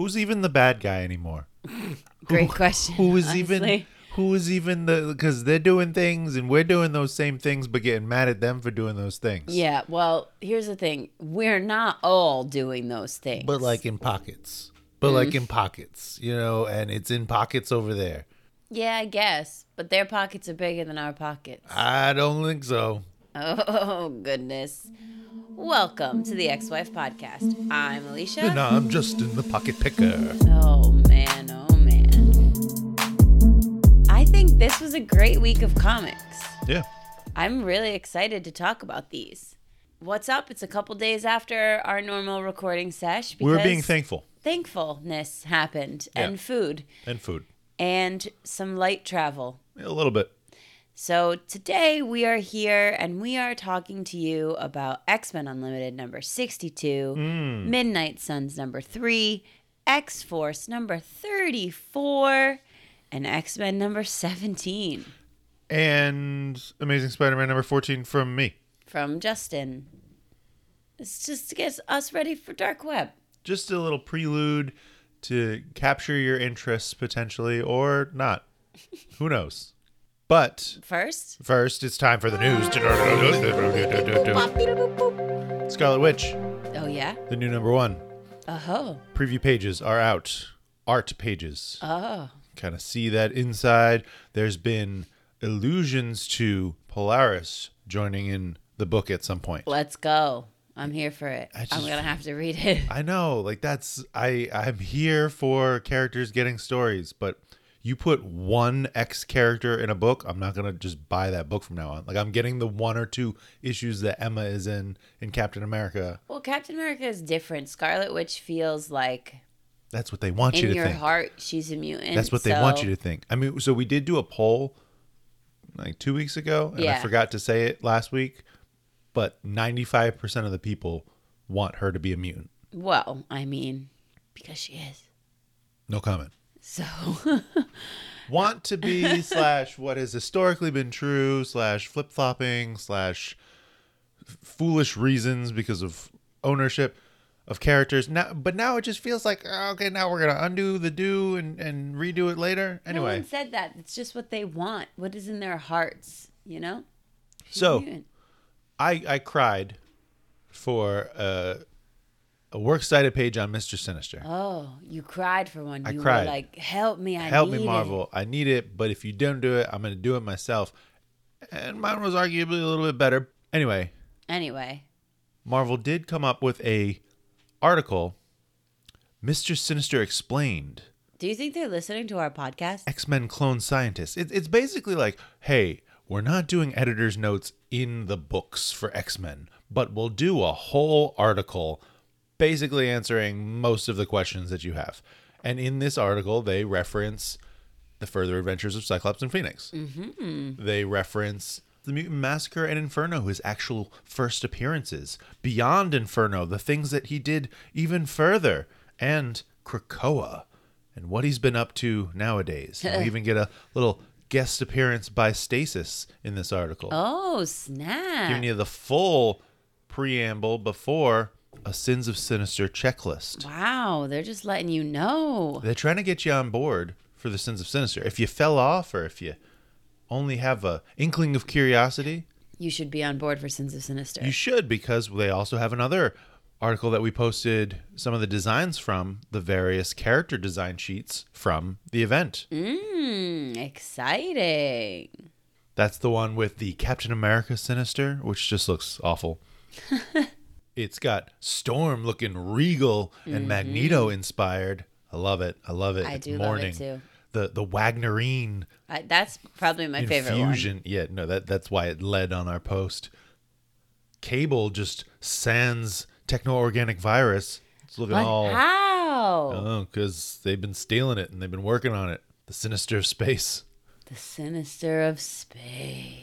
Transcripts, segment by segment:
Who's even the bad guy anymore? Great question. Who is even honestly. who is even the because they're doing things and we're doing those same things but getting mad at them for doing those things. Yeah, well, here's the thing. We're not all doing those things. But like in pockets. But like in mm-hmm. pockets, you know, and it's in pockets over there. Yeah, I guess. But their pockets are bigger than our pockets. I don't think so. Oh, goodness. Welcome to the X Wife Podcast. I'm Alicia. And I'm Justin the pocket picker. Oh, man. Oh, man. I think this was a great week of comics. Yeah. I'm really excited to talk about these. What's up? It's a couple days after our normal recording sesh. We're being thankful. Thankfulness happened, Yeah. and food, And food. and some light travel. A little bit. So today we are here and we are talking to you about X Men Unlimited number 62, Hmm. Midnight Suns number 3, X Force number 34, and X Men number 17 And Amazing Spider-Man number 14 from me. from Justin. It's just to get us ready for Dark Web. Just a little prelude to capture your interests potentially or not. Who knows? But First, first, it's time for the news. Scarlet Witch, oh yeah, the new number one. oh, Preview pages are out. Art pages. oh, Kind of see that inside. There's been allusions to Polaris joining in the book at some point. let's go. I'm here for it. I I'm gonna have to read it. I know, like that's I I'm here for characters getting stories, but you put one X character in a book, I'm not gonna just buy that book from now on. Like I'm getting the one or two issues that Emma is in in Captain America. Well, Captain America is different. Scarlet Witch feels like That's what they want you to think in your think. heart she's a mutant. That's what they want you to think. I mean, so we did do a poll like two weeks ago, and I forgot to say it last week, but 95% of the people want her to be a mutant. Well, I mean, because she is. No comment. So want to be slash what has historically been true slash flip flopping slash foolish reasons because of ownership of characters now but now it just feels like oh, okay now we're gonna undo the do and, and redo it later no one said that. It's just what they want. What is in their hearts, you know? So i i cried for uh, a works cited page on mr sinister Oh, you cried for one. I you cried. were like, "Help me! I need it. help me it." marvel i need it but if you don't do it i'm gonna do it myself and mine was arguably a little bit better anyway Anyway, Marvel did come up with a article, Mr. Sinister explained, do you think they're listening to our podcast? X-Men clone scientists. It, it's basically like, hey, we're not doing editor's notes in the books for X-Men, but we'll do a whole article basically answering most of the questions that you have. And in this article, they reference the further adventures of Cyclops and Phoenix. Mm-hmm. They reference the Mutant Massacre and Inferno, his actual first appearances. Beyond Inferno, the things that he did even further. And Krakoa and what he's been up to nowadays. We even get a little guest appearance by Stasis in this article Oh snap! giving you the full preamble before a Sins of Sinister checklist. wow, they're just letting you know. They're trying to get you on board for the Sins of Sinister. If you fell off or if you only have a inkling of curiosity, You should be on board for Sins of Sinister. you should because they also have another article that we posted some of the designs from the various character design sheets from the event. Mmm, exciting. That's the one with the Captain America Sinister, which just looks awful. it's got Storm looking regal and Magneto inspired. I love it. I love it. Mm-hmm. I it's do love it morning. too. The the Wagnerine I, that's probably my favorite one. infusion. Yeah, no, that that's why it led on our post. Cable just sans techno organic virus. It's looking What? all How? oh, because they've been stealing it and they've been working on it. The sinister of space. The Sinister of Space.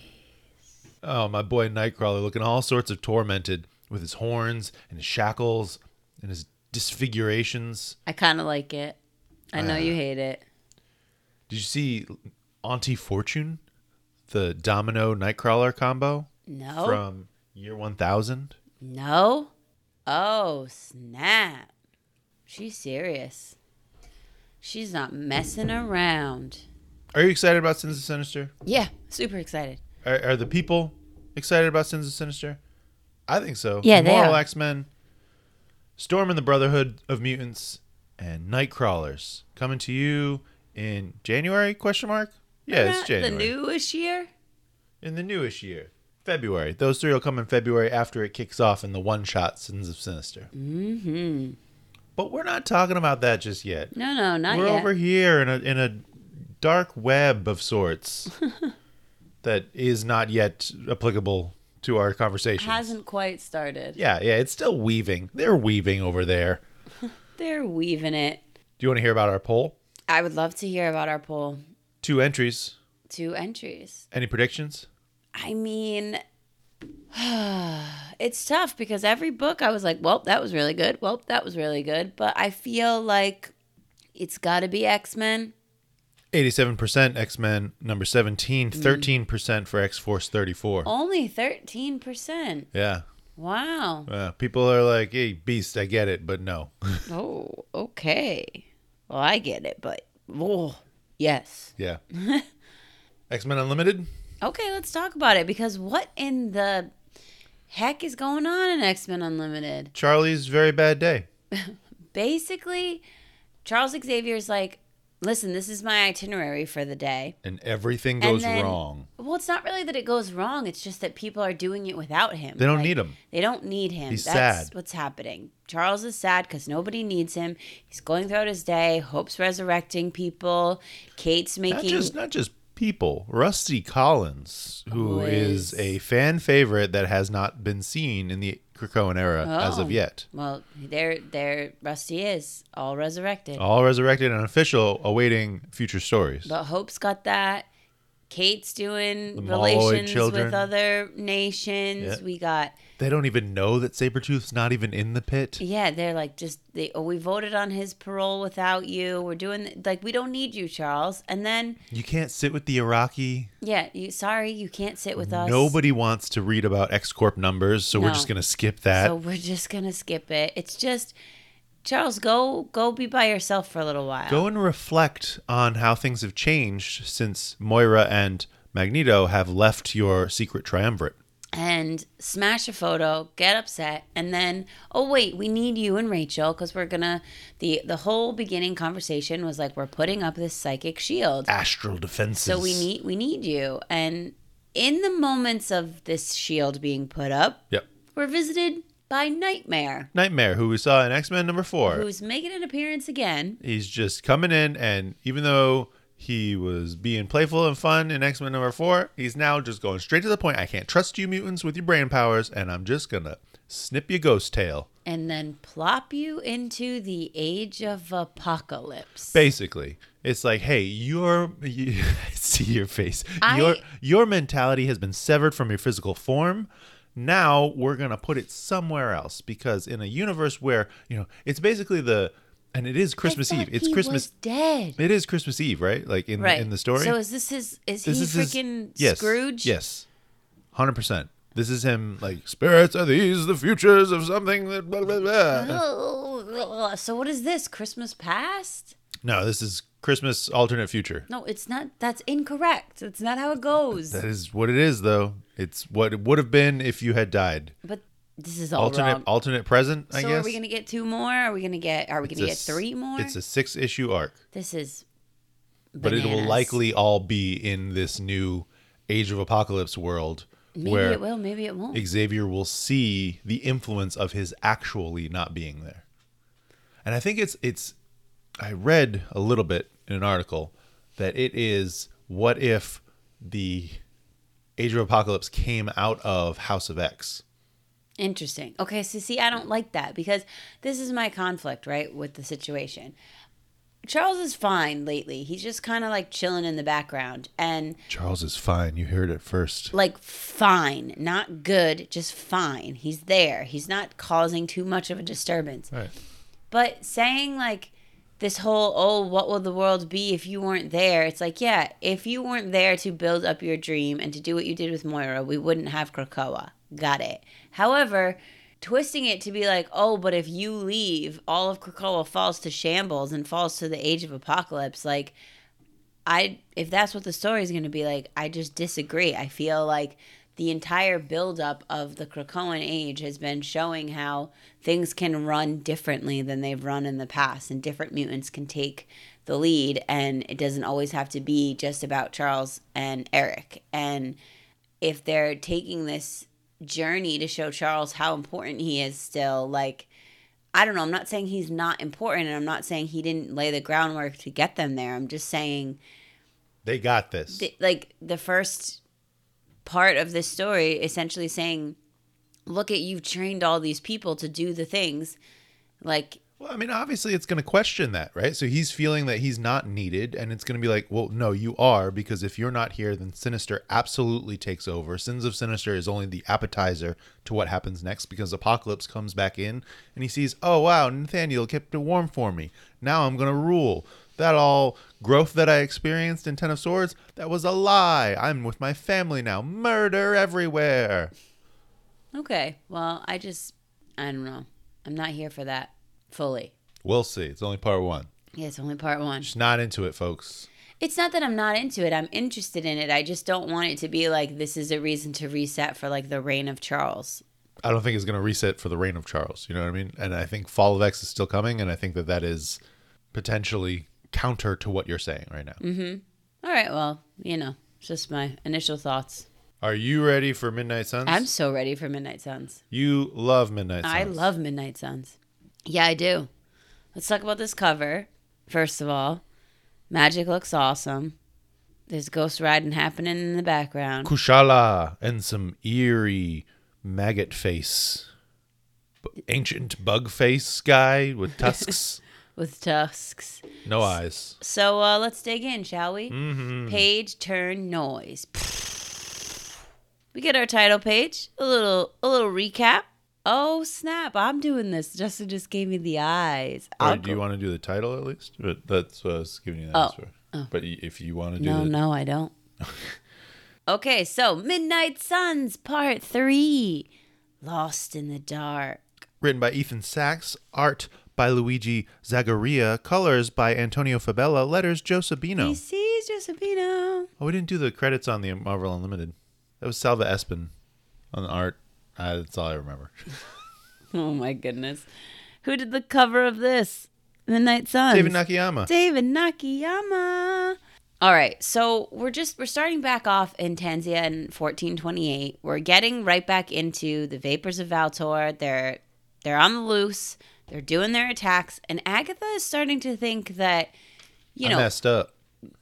Oh, my boy Nightcrawler looking all sorts of tormented with his horns and his shackles and his disfigurations. I kind of like it. I know Ah. you hate it. Did you see Auntie Fortune, the Domino Nightcrawler combo No. from year 1000? no. Oh, snap. She's serious. She's not messing around. Are you excited about Sins of Sinister? Yeah, super excited. Are, are the people excited about Sins of Sinister? I think so. Yeah, they Moral are. X Men, Storm and the Brotherhood of Mutants, and Nightcrawlers coming to you in January? Question mark. Yeah, it's Not January. The newish year. in the newish year, February. Those three will come in February after it kicks off in the one shot Sins of Sinister. Mm-hmm. But we're not talking about that just yet. No, no, not we're yet. over here in a in a dark web of sorts that is not yet applicable to our conversation. Hasn't quite started. Yeah, yeah, it's still weaving. They're weaving over there. They're weaving it. Do you want to hear about our poll? I would love to hear about our poll. Two entries. Two entries. Any predictions? I mean, it's tough because every book I was like, well, that was really good. Well, that was really good. But I feel like it's got to be X Men. 87% X Men, number 17, Mm. 13% for X Force 34. Only 13%. Yeah. Wow. Uh, people are like, hey, Beast, I get it, but no. Oh, okay. Well, I get it, but oh, yes. yeah. X Men Unlimited? Okay, let's talk about it because what in the heck is going on in X Men Unlimited? Charlie's Very Bad Day. Basically, Charles Xavier's like, listen, this is my itinerary for the day. And everything And goes then- wrong. Well, it's not really that it goes wrong. It's just that people are doing it without him. They don't Like, need him. They don't need him. He's That's sad. what's happening. Charles is sad because nobody needs him. He's going throughout his day. Hope's resurrecting people. Kate's making. Not just not just people. Rusty Collins, who oh, Who is is- a fan favorite that has not been seen in the Krakoan era as of Oh. yet. Well, there, there, Rusty is all resurrected. All resurrected and official, awaiting future stories. But Hope's got that. Kate's doing The relations with other nations. Yeah. We got They don't even know that Sabretooth's not even in the pit. yeah, they're like just they oh we voted on his parole without you. We're doing like we don't need you, Charles. And then You can't sit with the Iraqi. yeah, you sorry, you can't sit with us. Nobody wants to read about X Corp numbers, so we're just gonna skip that. So we're just gonna skip it. It's just Charles, go go be by yourself for a little while. Go and reflect on how things have changed since Moira and Magneto have left your secret triumvirate. and smash a photo, get upset, and then oh wait, we need you and Rachel because we're gonna the the whole beginning conversation was like we're putting up this psychic shield, Astral defenses. so we need we need you. And in the moments of this shield being put up, Yep. we're visited by Nightmare, Nightmare, who we saw in X Men number four. who's making an appearance again. He's just coming in, and even though he was being playful and fun in X Men number four, he's now just going straight to the point. I can't trust you mutants with your brain powers, and I'm just gonna snip your ghost tail. And then plop you into the age of apocalypse. Basically, it's like, hey, your you, I see your face. I- your your mentality has been severed from your physical form. Now we're gonna put it somewhere else because in a universe where you know it's basically the and it is Christmas Eve. It's Christmas. Dead. It is Christmas Eve, right? Like in right in the story. So is this his? Is This he is his- freaking yes, Scrooge? Yes, hundred percent. This is him. Like spirits are these the futures of something that blah blah blah. Oh, so what is this? Christmas past? No, this is Christmas alternate future. No, it's not. That's incorrect. It's not how it goes. That is what it is, though. It's what it would have been if you had died. But this is all alternate wrong. alternate present. I so guess. are we gonna get two more? Are we gonna get? Are we gonna get three more? It's a six issue arc, this is. but it will likely all be in this new Age of Apocalypse world Maybe where it will. Maybe it won't. Xavier will see the influence of his actually not being there. And I think it's it's I read a little bit in an article that it is what if the Age of Apocalypse came out of House of X. Interesting. Okay, so see, I don't like that because this is my conflict, right, with the situation. Charles is fine lately. He's just kind of like chilling in the background and Charles is fine. You heard it first. like fine, not good, just fine. He's there. He's not causing too much of a disturbance. Right. But saying like this whole oh what will the world be if you weren't there it's like yeah if you weren't there to build up your dream and to do what you did with moira we wouldn't have krakoa got it however twisting it to be like, oh, but if you leave, all of Krakoa falls to shambles and falls to the age of apocalypse. Like, I if that's what the story is going to be like, I just disagree. I feel like the entire buildup of the Krakoan age has been showing how things can run differently than they've run in the past, and different mutants can take the lead, and it doesn't always have to be just about Charles and Eric. And if they're taking this journey to show Charles how important he is still, like, I don't know, I'm not saying he's not important, and I'm not saying he didn't lay the groundwork to get them there. I'm just saying, They got this. th- like, the first part of this story essentially saying, look at you've trained all these people to do the things. Like, Well, I mean, obviously, it's going to question that, right? So he's feeling that he's not needed, and it's going to be like, well, no, you are, because if you're not here, then Sinister absolutely takes over. Sins of Sinister is only the appetizer to what happens next, because Apocalypse comes back in, and he sees, oh, wow, Nathaniel kept it warm for me. Now I'm going to rule. That all growth that I experienced in Ten of Swords, that was a lie. I'm with my family now. Murder everywhere. okay, well, I just, I don't know. I'm not here for that fully. We'll see. It's only part one. Yeah, it's only part one. Just not into it, folks. It's not that I'm not into it. I'm interested in it. I just don't want it to be like this is a reason to reset for like the reign of Charles. I don't think it's going to reset for the reign of Charles. You know what I mean? And I think Fall of X is still coming, and I think that that is potentially counter to what you're saying right now. Mm-hmm. All right, well, you know, just my initial thoughts. Are you ready for Midnight Suns? I'm so ready for Midnight Suns. you love Midnight Suns. I love Midnight Suns. Yeah, I do. Let's talk about this cover. First of all, magic looks awesome. There's ghost riding happening in the background. Kushala and some eerie maggot face, ancient bug face guy with tusks, with tusks. no eyes. So uh, let's dig in, shall we? Mm-hmm. Page turn noise. We get our title page. A little a little recap. Oh snap! I'm doing this. Justin just gave me the eyes. Or do you want to do the title at least? But that's what I was giving you that Oh. answer. But if you want to do No, the, no, I don't. okay, so Midnight Suns Part Three, Lost in the Dark. written by Ethan Sachs, art by Luigi Zagaria, colors by Antonio Fabela, letters Joe Sabino. VC's Joe Sabino. Oh, we didn't do the credits on the Marvel Unlimited. That was Salva Espin on the art. Uh, that's all I remember. Oh my goodness, who did the cover of this? Midnight Sun. David Nakayama. David Nakayama. All right, so we're just we're starting back off in Tanzania in 1428. We're getting right back into the vapors of Valtor. They're they're on the loose. They're doing their attacks, and Agatha is starting to think that you I know messed up.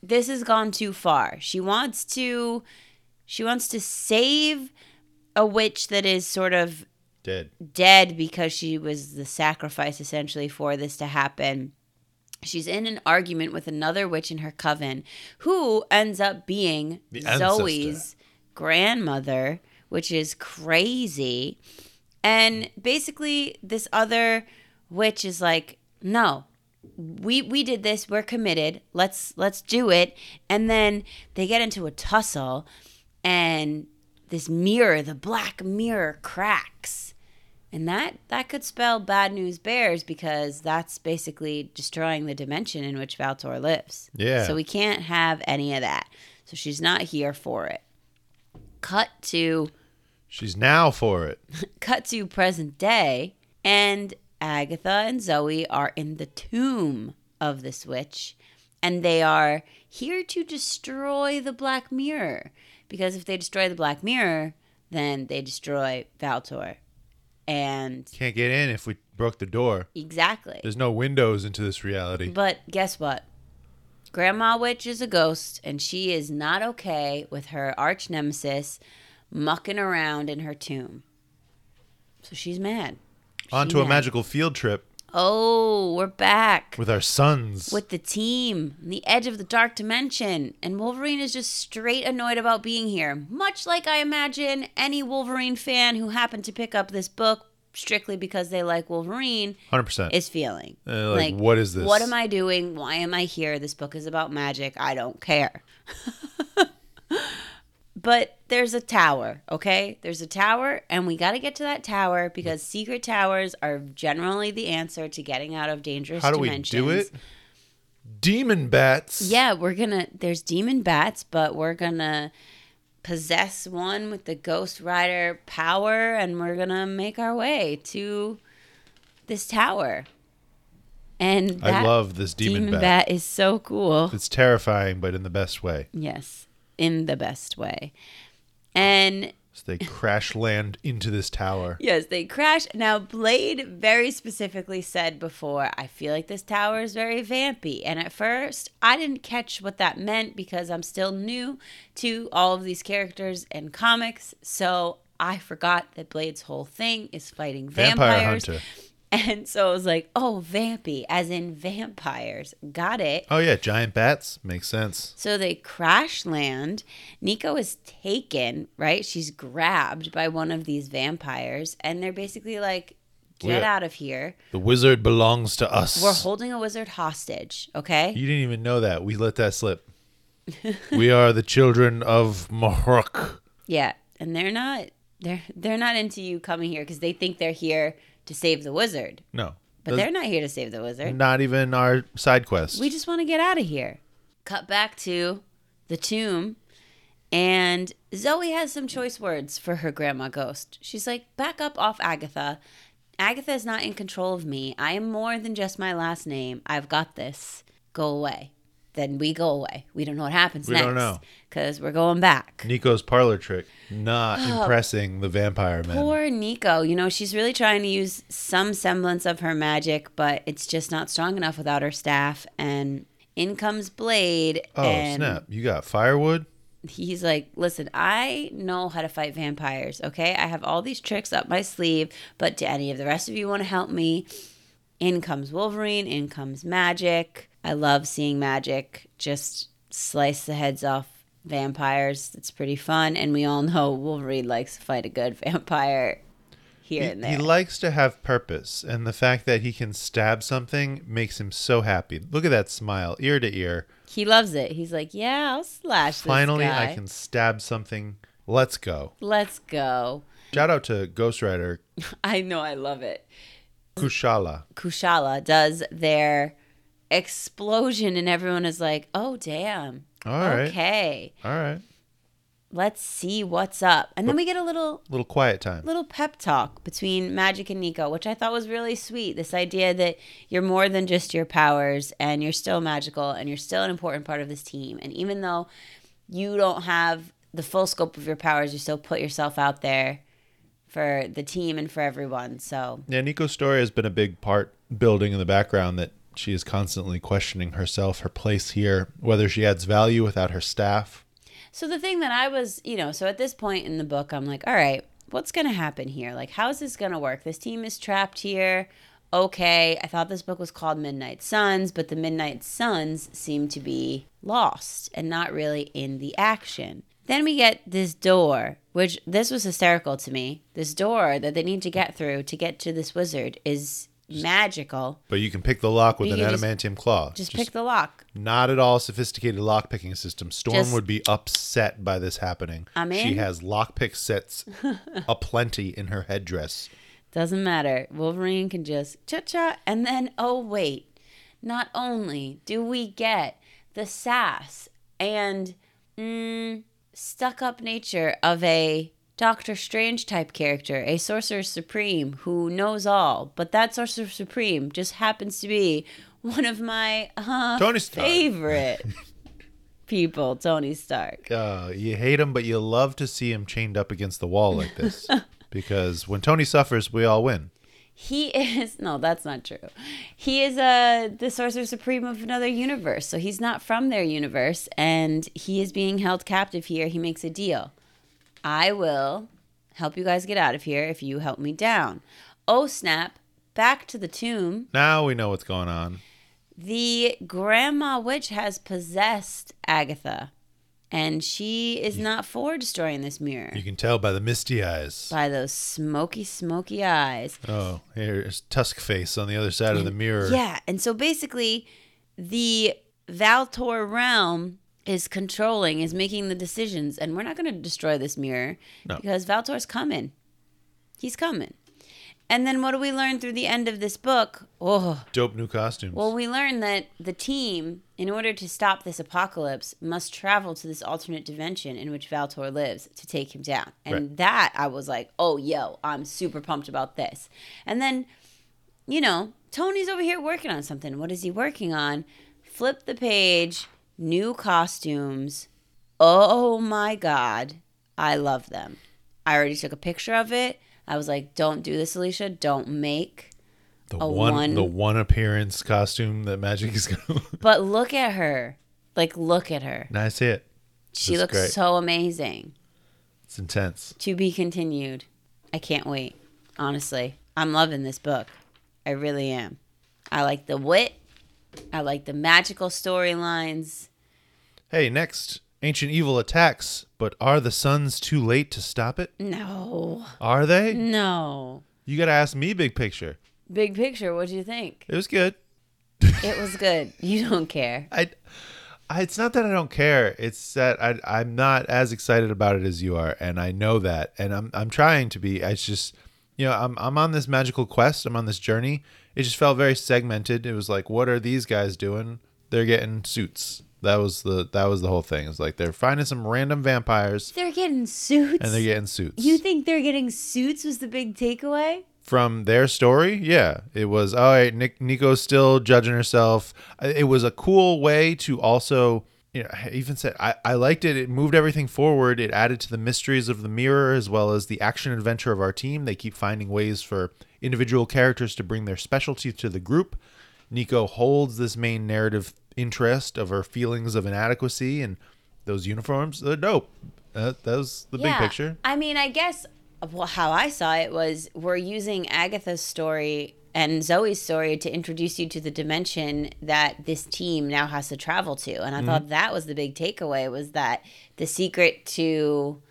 this has gone too far. She wants to she wants to save a witch that is sort of Dead. dead because she was the sacrifice essentially for this to happen. She's in an argument with another witch in her coven who ends up being The Zoe's grandmother, which is crazy. And basically this other witch is like, "No. We we did this. We're committed. Let's let's do it." And then they get into a tussle and this mirror, the black mirror cracks. And that that could spell bad news bears because that's basically destroying the dimension in which Valtor lives. Yeah. So we can't have any of that. So she's not here for it. Cut to She's now for it. cut to present day and Agatha and Zoe are in the tomb of this witch and they are here to destroy the black mirror because if they destroy the black mirror then they destroy Valtor. And Can't get in if we broke the door. exactly. There's no windows into this reality. But guess what? Grandma Witch is a ghost, and she is not okay with her arch nemesis mucking around in her tomb. So she's mad. On She a magical field trip Oh, we're back with our sons. with the team, on the edge of the dark dimension, and Wolverine is just straight annoyed about being here. Much like I imagine any Wolverine fan who happened to pick up this book strictly because they like Wolverine 100%. is feeling. Uh, like, what is this? What am I doing? Why am I here? This book is about magic. I don't care. but there's a tower, okay? There's a tower, and we got to get to that tower because secret towers are generally the answer to getting out of dangerous How do we do it? Demon bats. Yeah, we're gonna. There's demon bats, but we're gonna possess one with the Ghost Rider power, and we're gonna make our way to this tower. And I love this demon, demon bat. bat is so cool. It's terrifying, but in the best way. Yes, in the best way. And So they crash land into this tower. yes, they crash. Now, Blade very specifically said before, I feel like this tower is very vampy. And at first, I didn't catch what that meant because I'm still new to all of these characters and comics. So I forgot that Blade's whole thing is fighting Vampire vampires. hunter. And so I was like, oh, vampy, as in vampires. Got it. Oh yeah, giant bats makes sense. So they crash land. Nico is taken, right? She's grabbed by one of these vampires, and they're basically like, get Yeah. out of here. The wizard belongs to us. We're holding a wizard hostage, okay? you didn't even know that. We let that slip. we are the children of Mahruk. Yeah. And they're not they're they're not into you coming here because they think they're here to save the wizard. No. But they're not here to save the wizard. not even our side quest. We just want to get out of here. Cut back to the tomb, and Zoe has some choice words for her grandma ghost. She's like, back up off Agatha. Agatha is not in control of me. I am more than just my last name. I've got this. Go away. Then we go away. We don't know what happens We next. don't know. Because we're going back. Nico's parlor trick not oh. impressing the vampire men. Oh. Poor Nico. You know, she's really trying to use some semblance of her magic, but it's just not strong enough without her staff. And in comes Blade. oh and snap! You got firewood. he's like, listen, I know how to fight vampires, okay? I have all these tricks up my sleeve, but do any of the rest of you want to help me? In comes Wolverine, in comes magic. I love seeing magic just slice the heads off vampires. It's pretty fun. And we all know Wolverine likes to fight a good vampire here He, and there. he likes to have purpose, and the fact that he can stab something makes him so happy. Look at that smile, ear to ear. he loves it. He's like, yeah, I'll slash this Finally. I can stab something. Let's go. Let's go. Shout out to Ghost Rider I know, I love it. Kushala. Kushala does their explosion, and everyone is like, "Oh, damn! All right. Okay, All right. let's see what's up." And then we get a little Little quiet time. little pep talk between Magic and Nico, which I thought was really sweet. This idea that you're more than just your powers, and you're still magical, and you're still an important part of this team. And even though you don't have the full scope of your powers, you still put yourself out there for the team and for everyone. So Yeah, Nico's story has been a big part building in the background that she is constantly questioning herself, her place here, whether she adds value without her staff. So the thing that I was, you know, so at this point in the book, I'm like, all right, what's going to happen here? Like, how is this going to work? This team is trapped here. Okay, I thought this book was called Midnight Suns, but the Midnight Suns seem to be lost and not really in the action. Then we get this door, which this was hysterical to me. This door that they need to get through to get to this wizard is magical. But you can pick the lock with an just- adamantium claw. Just, pick the lock. not at all sophisticated lock picking system. Storm Just- would be upset by this happening. I'm She in. has lockpick sets aplenty in her headdress. Doesn't matter. Wolverine can just cha cha. And then, oh, wait. Not only do we get the sass and mm, stuck up nature of a Doctor Strange type character, a Sorcerer Supreme who knows all, but that Sorcerer Supreme just happens to be one of my uh, Tony Stark. favorite people, Tony Stark. Uh, you hate him, but you love to see him chained up against the wall like this. because when Tony suffers, we all win. He is no, that's not true. He is uh, the sorcerer supreme of another universe, so he's not from their universe, and he is being held captive here. He makes a deal. I will help you guys get out of here if you help me down. Oh snap! Back to the tomb. Now we know what's going on. The grandma witch has possessed Agatha, and she is not for destroying this mirror You can tell by the misty eyes. by those smoky, smoky eyes. Oh, here's Tusk Face on the other side of the mirror. Yeah, and so basically, the Valtor realm is controlling, is making the decisions, and we're not going to destroy this mirror No. because Valtor's coming. He's coming. And then what do we learn through the end of this book? Oh, Dope new costumes. well, we learn that the team, in order to stop this apocalypse, must travel to this alternate dimension in which Valtor lives to take him down. And Right. that I was like, oh, yo, I'm super pumped about this. And then, you know, Tony's over here working on something. What is he working on? Flip the page, new costumes. Oh my God. I love them. I already took a picture of it. I was like, don't do this, Alicia. Don't make. the one, one- the one appearance costume that Magic is going to. But look at her. Like, look at her. nice hit. She That's looks great. so amazing. It's intense. To be continued. I can't wait. Honestly, I'm loving this book. I really am. I like the wit. I like the magical storylines. Hey, next, ancient evil attacks, but are the suns too late to stop it? No, Are they? no. You got to ask me, big picture. Big picture. What do you think? It was good. It was good. You don't care. I, I, it's not that I don't care. It's that I, I'm not as excited about it as you are, and I know that, and I'm, I'm trying to be. It's just, you know, I'm, I'm on this magical quest. I'm on this journey. It just felt very segmented. It was like, what are these guys doing? They're getting suits. That was the, that was the whole thing. It's like they're finding some random vampires They're getting suits. and they're getting suits. you think they're getting suits was the big takeaway? from their story, yeah, it was all right. Nick Nico's still judging herself. It was a cool way to also, you know, I even said I, I liked it. It moved everything forward. It added to the mysteries of the mirror as well as the action adventure of our team. They keep finding ways for individual characters to bring their specialty to the group. Nico holds this main narrative interest of her feelings of inadequacy and those uniforms. They're dope. Uh, that was the big picture. I mean, I guess well, how I saw it was we're using Agatha's story and Zoe's story to introduce you to the dimension that this team now has to travel to. And I Mm-hmm. thought that was the big takeaway was that the secret to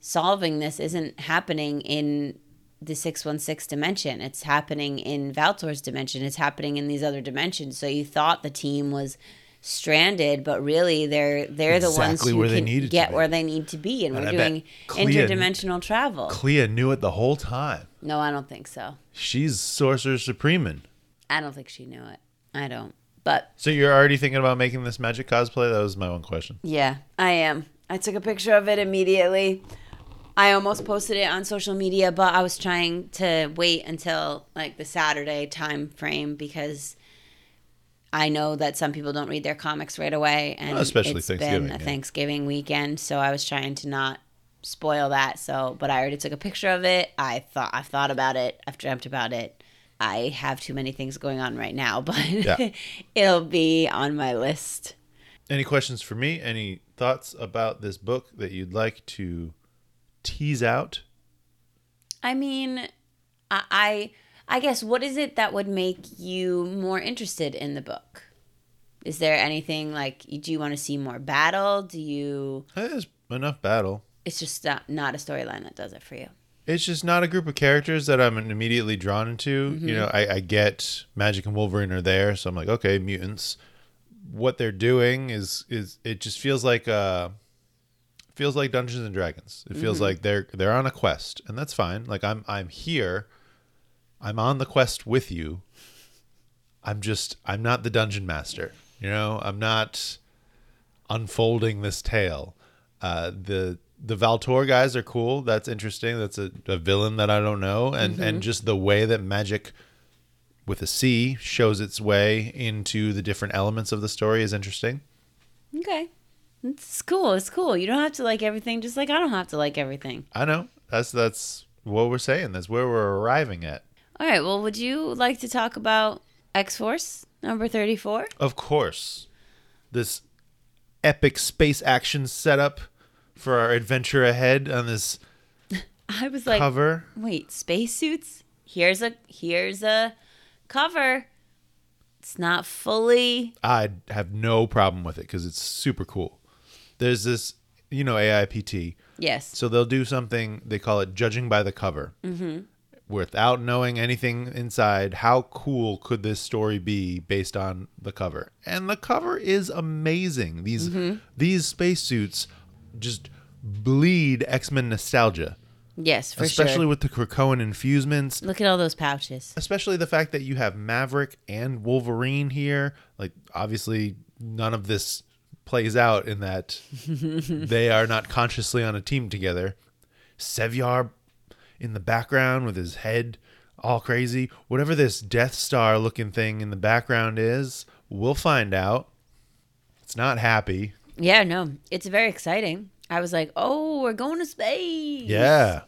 solving this isn't happening in the 616 dimension. It's happening in Valtor's dimension. It's happening in these other dimensions. So you thought the team was stranded, but really they're they're the ones Exactly who can get where they need to be and, And we're I doing interdimensional travel. Clea knew it the whole time. No, I don't think so. She's Sorcerer Supreme. I don't think she knew it. I don't. But So you're already thinking about making this magic cosplay? That was my one question. yeah, I am. I took a picture of it immediately. I almost posted it on social media, but I was trying to wait until like the Saturday time frame because I know that some people don't read their comics right away, and Well, especially it's Thanksgiving, been a yeah. Thanksgiving weekend. So I was trying to not spoil that. So, but I already took a picture of it. I thought I've thought about it. I've dreamt about it. I have too many things going on right now, but Yeah. it'll be on my list. Any questions for me? Any thoughts about this book that you'd like to tease out? I mean, I, I I guess what is it that would make you more interested in the book? Is there anything like do you want to see more battle? Do you There's enough battle. it's just not, not a storyline that does it for you. It's just not a group of characters that I'm immediately drawn into. You know, I, I get Magic and Wolverine are there, so I'm like, okay, mutants. What they're doing is is it just feels like uh feels like Dungeons and Dragons. It feels like they're they're on a quest, and that's fine. Like I'm I'm here. I'm on the quest with you. I'm just I'm not the dungeon master. You know, I'm not unfolding this tale. Uh, the the Valtor guys are cool. That's interesting. That's a, a villain that I don't know, and and just the way that magic with a C shows its way into the different elements of the story is interesting. Okay. It's cool. It's cool. You don't have to like everything just like I don't have to like everything. I know that's that's what we're saying. That's where we're arriving at. All right. Well, would you like to talk about X Force number 34? Of course, this epic space action setup for our adventure ahead on this I was like, cover. wait, spacesuits? Here's a here's a cover. It's not fully I have no problem with it because it's super cool. There's this, you know, AIPT. Yes. So they'll do something they call it judging by the cover. Mm-hmm. without knowing anything inside, how cool could this story be based on the cover? And the cover is amazing. These these spacesuits just bleed X-Men nostalgia, Yes, for sure. especially sure. with the Krakoan infusements. Look at all those pouches. Especially the fact that you have Maverick and Wolverine here. Like obviously none of this plays out in that they are not consciously on a team together. Sevyar in the background with his head all crazy. Whatever this Death Star looking thing in the background is, we'll find out. It's not happy. Yeah, no, it's very exciting. I was like, oh, we're going to space. Yeah.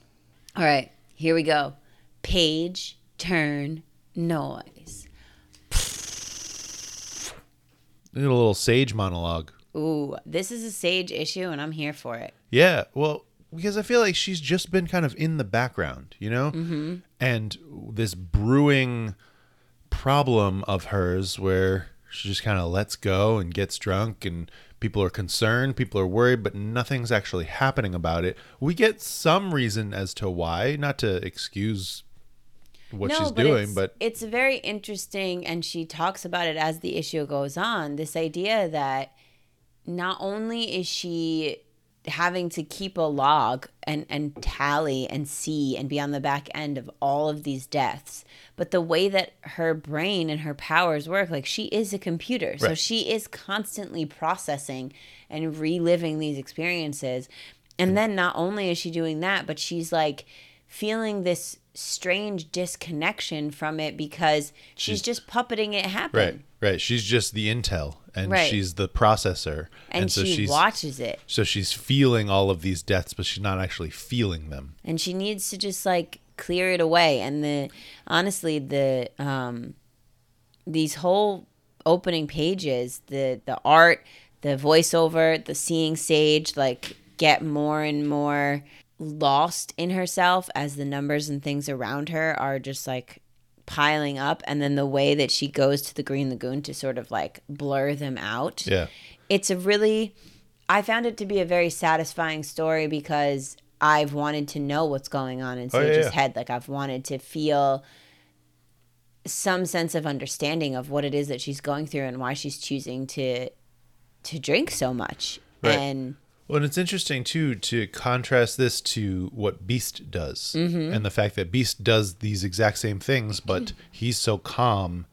All right, here we go. Page turn noise. A little sage monologue. Ooh, this is a sage issue, and I'm here for it. Yeah, well, because I feel like she's just been kind of in the background, you know? Mm-hmm. And this brewing problem of hers where she just kind of lets go and gets drunk, and people are concerned, people are worried, but nothing's actually happening about it. We get some reason as to why, not to excuse what she's doing, it's, but it's very interesting, and she talks about it as the issue goes on. This idea that not only is she having to keep a log and and tally and see and be on the back end of all of these deaths but the way that her brain and her powers work like she is a computer. So she is constantly processing and reliving these experiences. And then not only is she doing that but she's like feeling this strange disconnection from it because she's, She's- just puppeting it happen right, right. She's just the intel, and Right. she's the processor, and, so she she's watches it so she's feeling all of these deaths, but she's not actually feeling them. and she needs to just like clear it away and the honestly the um these whole opening pages the the art the voiceover the seeing sage like get more and more lost in herself as the numbers and things around her are just like piling up and then the way that she goes to the green lagoon to sort of like blur them out Yeah. it's a really i found it to be a very satisfying story because i've wanted to know what's going on in Oh, sage's yeah. head like i've wanted to feel some sense of understanding of what it is that she's going through and why she's choosing to to drink so much Right. and Well, and it's interesting too to contrast this to what Beast does, Mm-hmm. and the fact that Beast does these exact same things, but he's so calm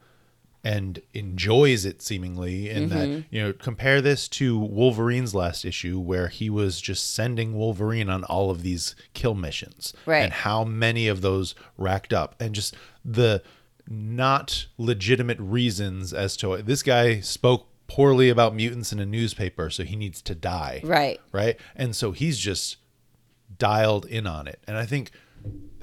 and enjoys it seemingly. And Mm-hmm. that you know, compare this to Wolverine's last issue, where he was just sending Wolverine on all of these kill missions, Right. And how many of those racked up, and just the not legitimate reasons as to this guy spoke poorly about mutants in a newspaper, so he needs to die right right? And so he's just dialed in on it. And I think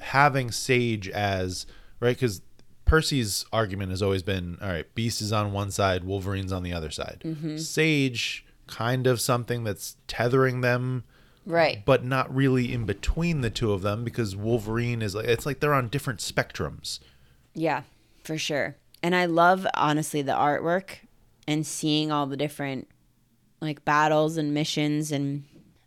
having Sage as right because Percy's argument has always been all right, Beast is on one side, Wolverine's on the other side. Mm-hmm. Sage kind of something that's tethering them right but not really in between the two of them because Wolverine is like it's like they're on different spectrums. Yeah, for sure. And I love honestly the artwork and seeing all the different like battles and missions and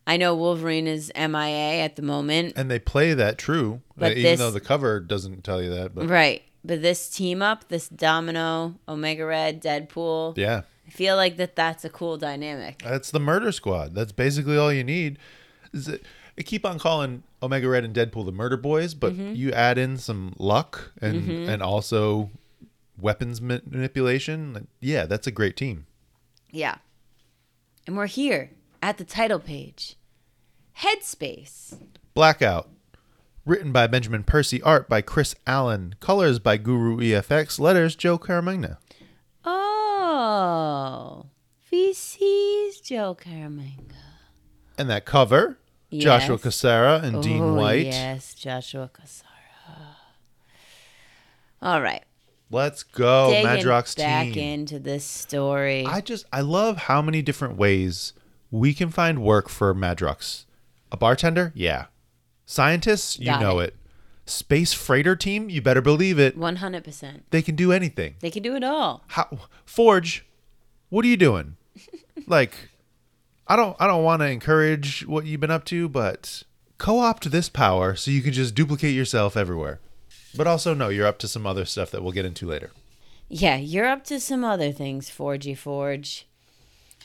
I know Wolverine is MIA at the moment. And they play that true, But even this- though the cover doesn't tell you that. But Right. But this team up, this Domino, Omega Red, Deadpool, yeah, I feel like that that's a cool dynamic. That's the murder squad. That's basically all you need. Is it, I keep on calling Omega Red and Deadpool the murder boys, but Mm-hmm. you add in some luck and and also weapons ma- manipulation. like, Yeah, that's a great team. Yeah. And we're here at the title page. Headspace. Blackout. Written by Benjamin Percy, art by Chris Allen, colors by Guru EFX, letters Joe Caramagna. Oh. VC's Joe Caramagna. And that cover, Joshua Yes. Cassara and Dean Oh, White. Yes, Joshua Cassara. All right. Let's go, Digging Madrox back team. into this story. I just I love how many different ways we can find work for Madrox. A bartender? Yeah. Scientists? You Got know it. Space freighter team? You better believe it. 100%. They can do anything. They can do it all. How Forge, what are you doing? like I don't I don't want to encourage what you've been up to, but co-opt this power so you can just duplicate yourself everywhere. But also, no, you're up to some other stuff that we'll get into later. Yeah, you're up to some other things, Forgy Forge.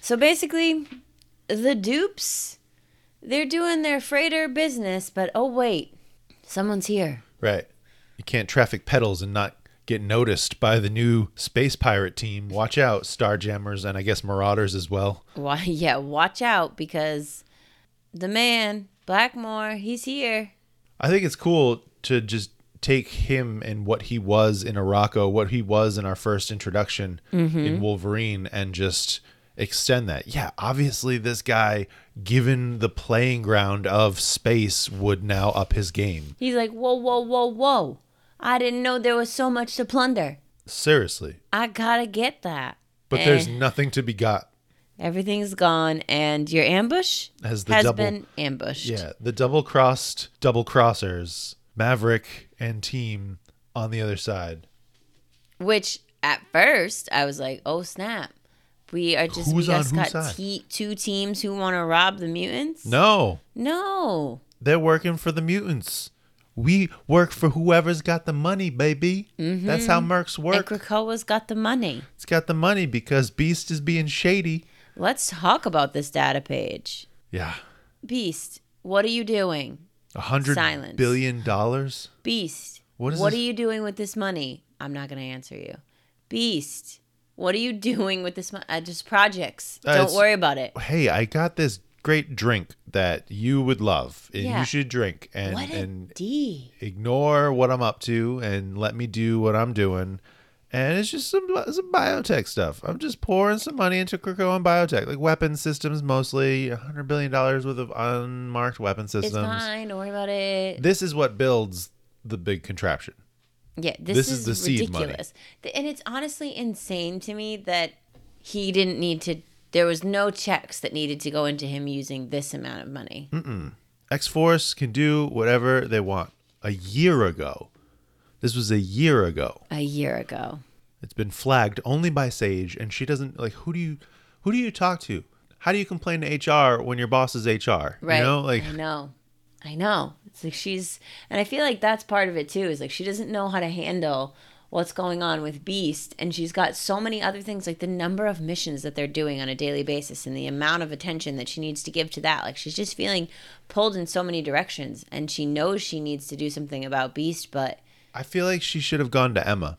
So basically, the dupes, they're doing their freighter business, but oh wait, someone's here. Right. You can't traffic pedals and not get noticed by the new space pirate team. Watch out, Starjammers and I guess Marauders as well. Why? Yeah, watch out because the man Blackmore, he's here. I think it's cool to just take him and what he was in Arakko, what he was in our first introduction in Wolverine, and just extend that. Yeah, obviously, this guy, given the playing ground of space, would now up his game. He's like, whoa, whoa, whoa, whoa! I didn't know there was so much to plunder. Seriously. I gotta get that. But Eh. there's nothing to be got. Everything's gone, and your ambush Has the has double- been ambushed. Yeah, the double crossed double crossers, Maverick and team on the other side. Which at first I was like, oh snap. We are just Who's we just got te- two teams who want to rob the mutants. No, No. they're working for the mutants. We work for whoever's got the money, baby. That's how mm-hmm. Mercs And work. Krakoa's got the money. It's got the money because Beast is being shady. Let's talk about this data page. Yeah. Beast, what are you doing? A hundred Silence. billion dollars? Beast, What is what this? are you doing with this money? I'm not going to answer you. Beast, what are you doing with this money? Uh, just projects. Uh, Don't worry about it. Hey, I got this great drink that you would love and Yeah. you should drink and, and D. ignore what I'm up to and let me do what I'm doing. And it's just some some biotech stuff. I'm just pouring some money into Krakoa and biotech, like weapon systems mostly, hundred billion dollars worth of unmarked weapon systems. It's fine. Don't worry about it. This is what builds the big contraption. Yeah, this, This is, is the seed money. ridiculous. And it's honestly insane to me that he didn't need to. There was no checks that needed to go into him using this amount of money. X Force can do whatever they want. A year ago, this was a year ago. A year ago. It's been flagged only by Sage, and she doesn't like. Who do you, who do you talk to? How do you complain to HR when your boss is HR? Right. You know, like I know. I know. It's like she's and I feel like that's part of it too, is like she doesn't know how to handle what's going on with Beast and she's got so many other things like the number of missions that they're doing on a daily basis and the amount of attention that she needs to give to that. Like she's just feeling pulled in so many directions and she knows she needs to do something about Beast, but I feel like she should have gone to Emma.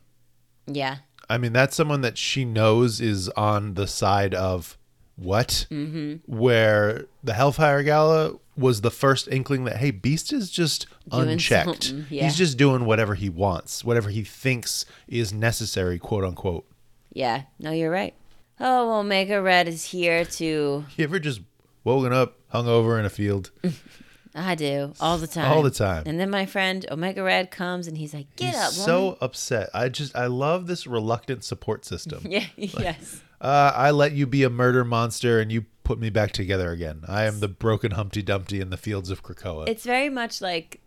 yeah. I mean, that's someone that she knows is on the side of what? Mm-hmm. Where the Hellfire Gala was the first inkling that, hey, Beast is just Doing unchecked. yeah. He's just doing whatever he wants, whatever he thinks is necessary, quote unquote. Yeah. No, you're right. Oh, Omega Red is here to You ever just woken up, hungover in a field? I do all the time. All the time. And then my friend Omega Red comes and he's like, "Get He's up, so woman." upset. I just, I love this reluctant support system. Yeah. yes. Uh, I let you be a murder monster and you put me back together again. I am the broken Humpty Dumpty in the fields of Krakoa. It's very much like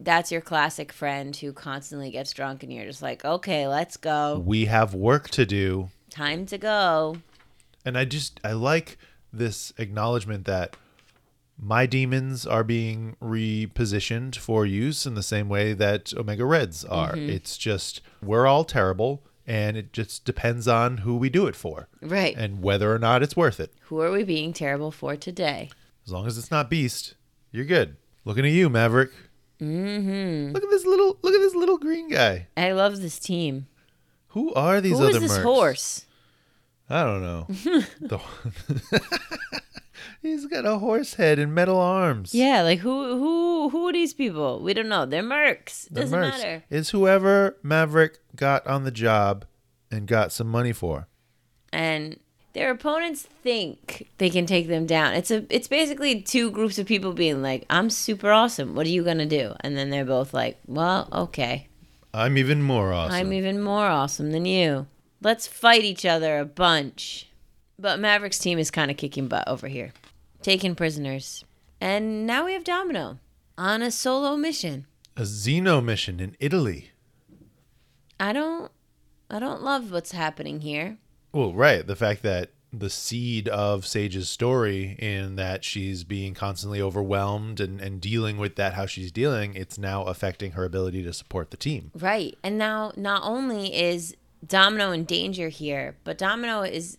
that's your classic friend who constantly gets drunk and you're just like, "Okay, let's go. we have work to do. Time to go." And I just, I like this acknowledgement that my demons are being repositioned for use in the same way that Omega Reds are. It's just, we're all terrible and it just depends on who we do it for Right. and whether or not it's worth it. who are we being terrible for today? As long as it's not Beast, you're good. Looking at you, Maverick. Mm-hmm. Look at this little look at this little green guy. I love this team. Who are these Who other is this mercs? horse? I don't know. The- He's got a horse head and metal arms. Yeah, like who who who are these people? We don't know. They're mercs. The Doesn't mercs. matter. It's whoever Maverick got on the job and got some money for. and their opponents think they can take them down. It's a it's basically two groups of people being like, "I'm super awesome. What are you going to do?" And then they're both like, "Well, okay. I'm even more awesome. I'm even more awesome than you. Let's fight each other a bunch." But Maverick's team is kind of kicking butt over here, taking prisoners. And now we have Domino on a solo mission. a Xeno mission in Italy. I don't I don't love what's happening here. Well, right. The fact that the seed of Sage's story in that she's being constantly overwhelmed and, and dealing with that how she's dealing, it's now affecting her ability to support the team. Right. And now not only is Domino in danger here, but Domino is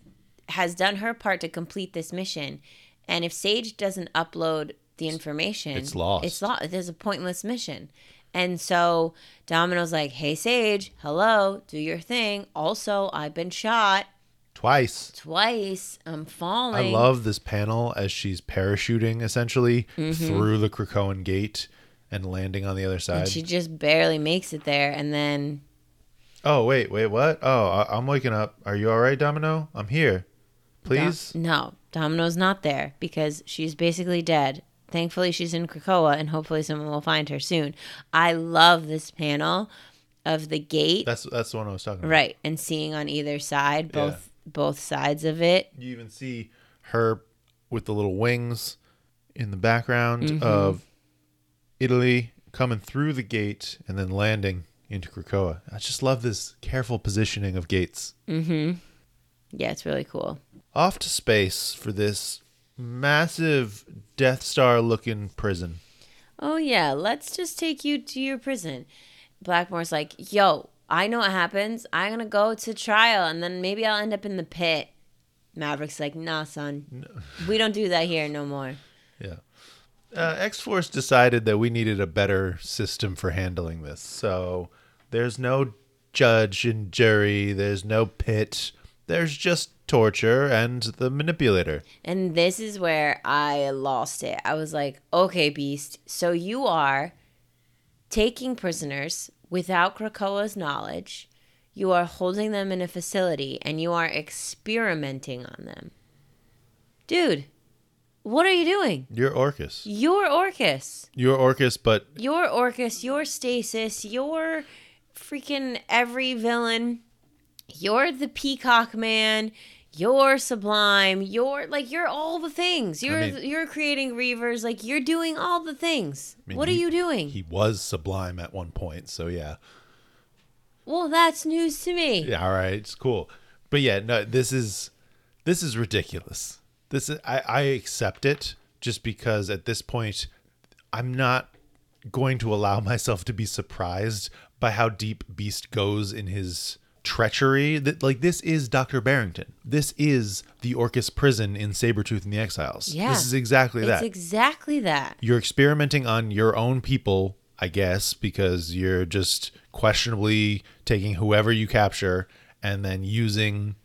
has done her part to complete this mission. And if Sage doesn't upload the information, It's lost. It's lost. Is a pointless mission. And so Domino's like, "Hey Sage, hello, do your thing. Also, I've been shot Twice. twice. I'm falling." I love this panel as she's parachuting essentially Mm-hmm. through the Krakoan gate and landing on the other and side. she just barely makes it there, and then oh, wait, wait, what? Oh, I- I'm waking up. Are you all right, Domino? I'm here. Please? Dom- no, Domino's not there because she's basically dead. Thankfully, she's in Krakoa, and hopefully, someone will find her soon. I love this panel of the gate, That's that's the one I was talking about. right, and seeing on either side Yeah. both both sides of it. You even see her with the little wings in the background Mm-hmm. of Italy coming through the gate and then landing into Krakoa. I just love this careful positioning of gates. Mm-hmm. Yeah, it's really cool. Off to space for this massive Death Star looking prison. Oh yeah, let's just take you to your prison. Blackmore's like, "Yo, I know what happens. I'm gonna go to trial, and then maybe I'll end up in the pit." Maverick's like, "Nah, son, we don't do that here no more." Yeah. Uh, X Force decided that we needed a better system for handling this. So there's no judge and jury, there's no pit, there's just torture and the manipulator. And this is where I lost it. I was like, okay, Beast, so you are taking prisoners without Krakoa's knowledge. You are holding them in a facility and you are experimenting on them. Dude, what are you doing? You're Orchis. You're Orchis. You're Orchis, but You're Orchis. You're Stasis. You're freaking every villain. You're the Peacock Man. You're Sublime. You're like you're all the things. You're mean- you're creating Reavers. Like you're doing all the things. I mean, what are you doing? he was sublime at one point. So yeah. well, that's news to me. Yeah, all right, it's cool. But yeah, no, this is this is ridiculous. This is I, I accept it just because at this point I'm not going to allow myself to be surprised by how deep Beast goes in his treachery. That like this is Dr. Barrington. This is the Orchis prison in Sabretooth and the Exiles. Yeah. This is exactly It's that. exactly that. you're experimenting on your own people, I guess, because you're just questionably taking whoever you capture and then using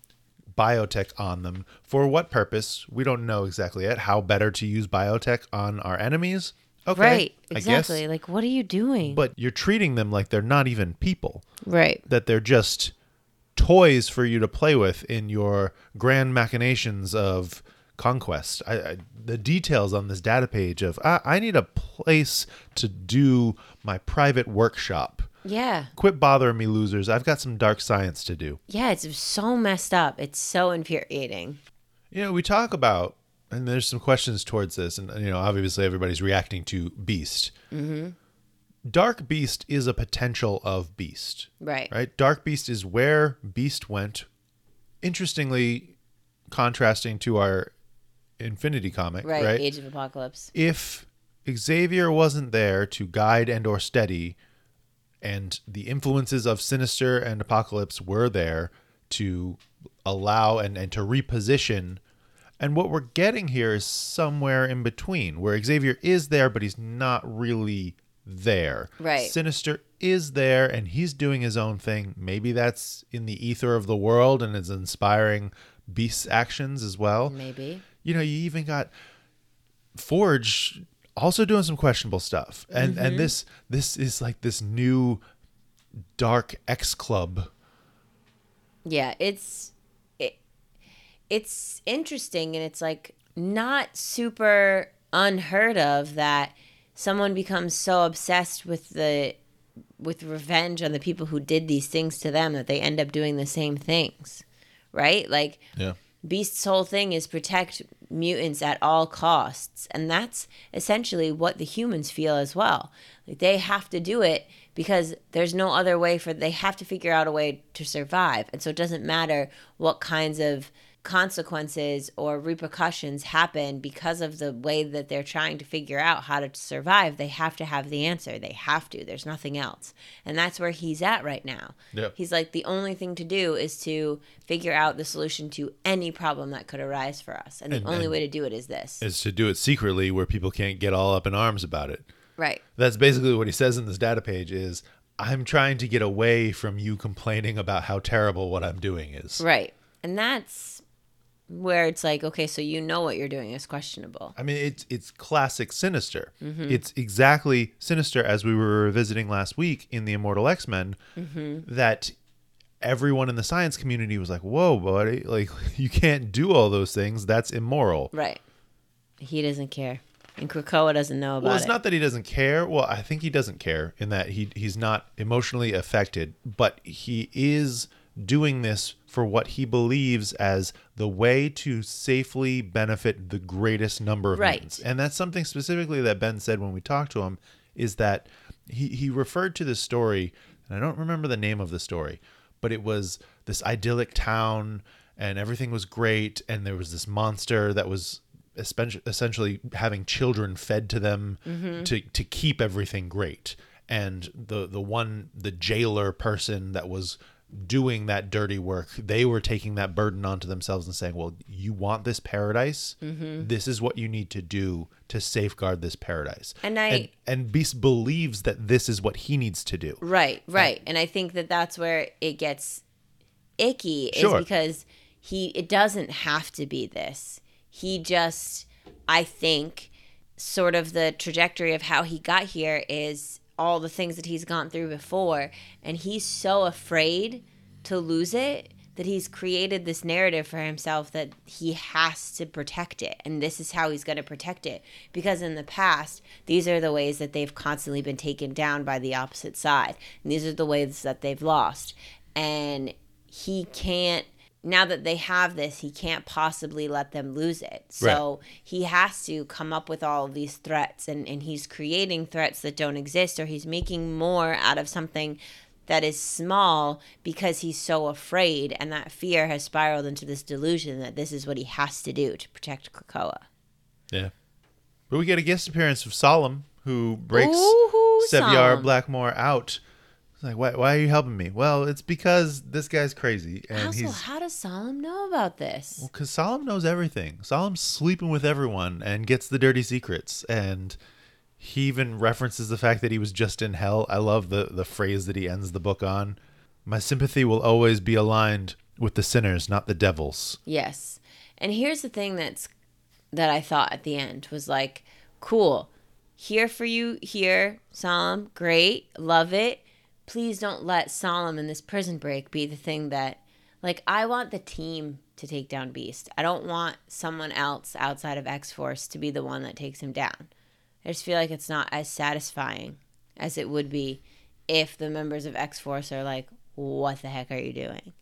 biotech on them. For what purpose? We don't know exactly yet. How better to use biotech on our enemies? Okay. right. Exactly. Like what are you doing? But you're treating them like they're not even people, right. that they're just toys for you to play with in your grand machinations of conquest. I, I, the details on this data page of I, I need a place to do my private workshop. Yeah. Quit bothering me, losers. I've got some dark science to do. Yeah, it's so messed up. It's so infuriating. You know, we talk about, and there's some questions towards this, and you know, obviously everybody's reacting to Beast. Mm-hmm. Dark Beast is a potential of Beast. Right. right? Dark Beast is where Beast went. Interestingly, contrasting to our Infinity comic, Right. right? Age of Apocalypse. If Xavier wasn't there to guide and or steady, and the influences of Sinister and Apocalypse were there to allow and, and to reposition. And what we're getting here is somewhere in between, where Xavier is there, but he's not really there. Right. Sinister is there and he's doing his own thing. Maybe that's in the ether of the world and is inspiring Beast's actions as well. Maybe. You know, you even got Forge also doing some questionable stuff. And and mm-hmm. this this is like this new dark X club. Yeah, it's it, it's interesting and it's like not super unheard of that someone becomes so obsessed with the with revenge on the people who did these things to them that they end up doing the same things. Right? Like Yeah. Beast's whole thing is protect mutants at all costs. And that's essentially what the humans feel as well. Like they have to do it because there's no other way for they have to figure out a way to survive. And so it doesn't matter what kinds of consequences or repercussions happen because of the way that they're trying to figure out how to survive, they have to have the answer. They have to. There's nothing else. And that's where he's at right now. Yeah. He's like, the only thing to do is to figure out the solution to any problem that could arise for us. And the And- only and- way to do it is this. Is to do it secretly where people can't get all up in arms about it. right. That's basically what he says in this data page is I'm trying to get away from you complaining about how terrible what I'm doing is. Right. And that's where it's like, okay, so you know what you're doing is questionable. I mean, it's it's classic Sinister. Mm-hmm. It's exactly Sinister as we were revisiting last week in the Immortal X Men. Mm-hmm. That everyone in the science community was like, "Whoa, buddy! Like you can't do all those things. That's immoral." Right. He doesn't care. And Krakoa doesn't know about it. Well, it's it. not that he doesn't care. Well, I think he doesn't care in that he he's not emotionally affected, but he is doing this for what he believes as the way to safely benefit the greatest number of Right. mutants. And that's something specifically that Ben said when we talked to him is that he he referred to this story, and I don't remember the name of the story, but it was this idyllic town and everything was great and there was this monster that was essentially having children fed to them mm-hmm. to to keep everything great and the the one the jailer person that was doing that dirty work they were taking that burden onto themselves and saying well you want this paradise mm-hmm. this is what you need to do to safeguard this paradise And I- and, and beast believes that this is what he needs to do Right, right. And I think that that's where it gets icky is Sure. because he it doesn't have to be this. He just I think sort of the trajectory of how he got here is all the things that he's gone through before and he's so afraid to lose it that he's created this narrative for himself that he has to protect it and this is how he's going to protect it. Because in the past these are the ways that they've constantly been taken down by the opposite side and these are the ways that they've lost. And he can't now that they have this he can't possibly let them lose it so he has to come up with all of these threats and, and he's creating threats that don't exist or he's making more out of something that is small because he's so afraid and that fear has spiraled into this delusion that this is what he has to do to protect Krakoa. Yeah. But we get a guest appearance of Solem, who breaks Ooh, Solem. Blackmore out. Like, why, why are you helping me? Well, it's because this guy's crazy. And Also, he's. how does Solem know about this? Well, Because Solem knows everything. Solem's sleeping with everyone and gets the dirty secrets. And he even references the fact that he was just in hell. I love the, the phrase that he ends the book on. My sympathy will always be aligned with the sinners, not the devils. Yes. And here's the thing that's that I thought at the end was like, cool. Here for you here, Solem. Great. Love it. Please don't let Solem in this prison break be the thing that like I want the team to take down Beast. I don't want someone else outside of X Force to be the one that takes him down. I just feel like it's not as satisfying as it would be if the members of X Force are like, what the heck are you doing?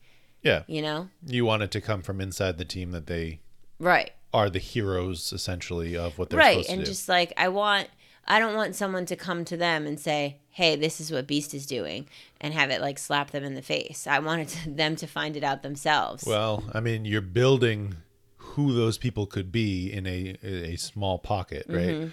Yeah. You know? You want it to come from inside the team that they Right. are the heroes, essentially, of what they're right supposed to and just like i want i don't want someone to come to them and say hey this is what beast is doing and have it like slap them in the face i wanted to, them to find it out themselves Well, I mean, you're building who those people could be in a a small pocket, right? Mm-hmm.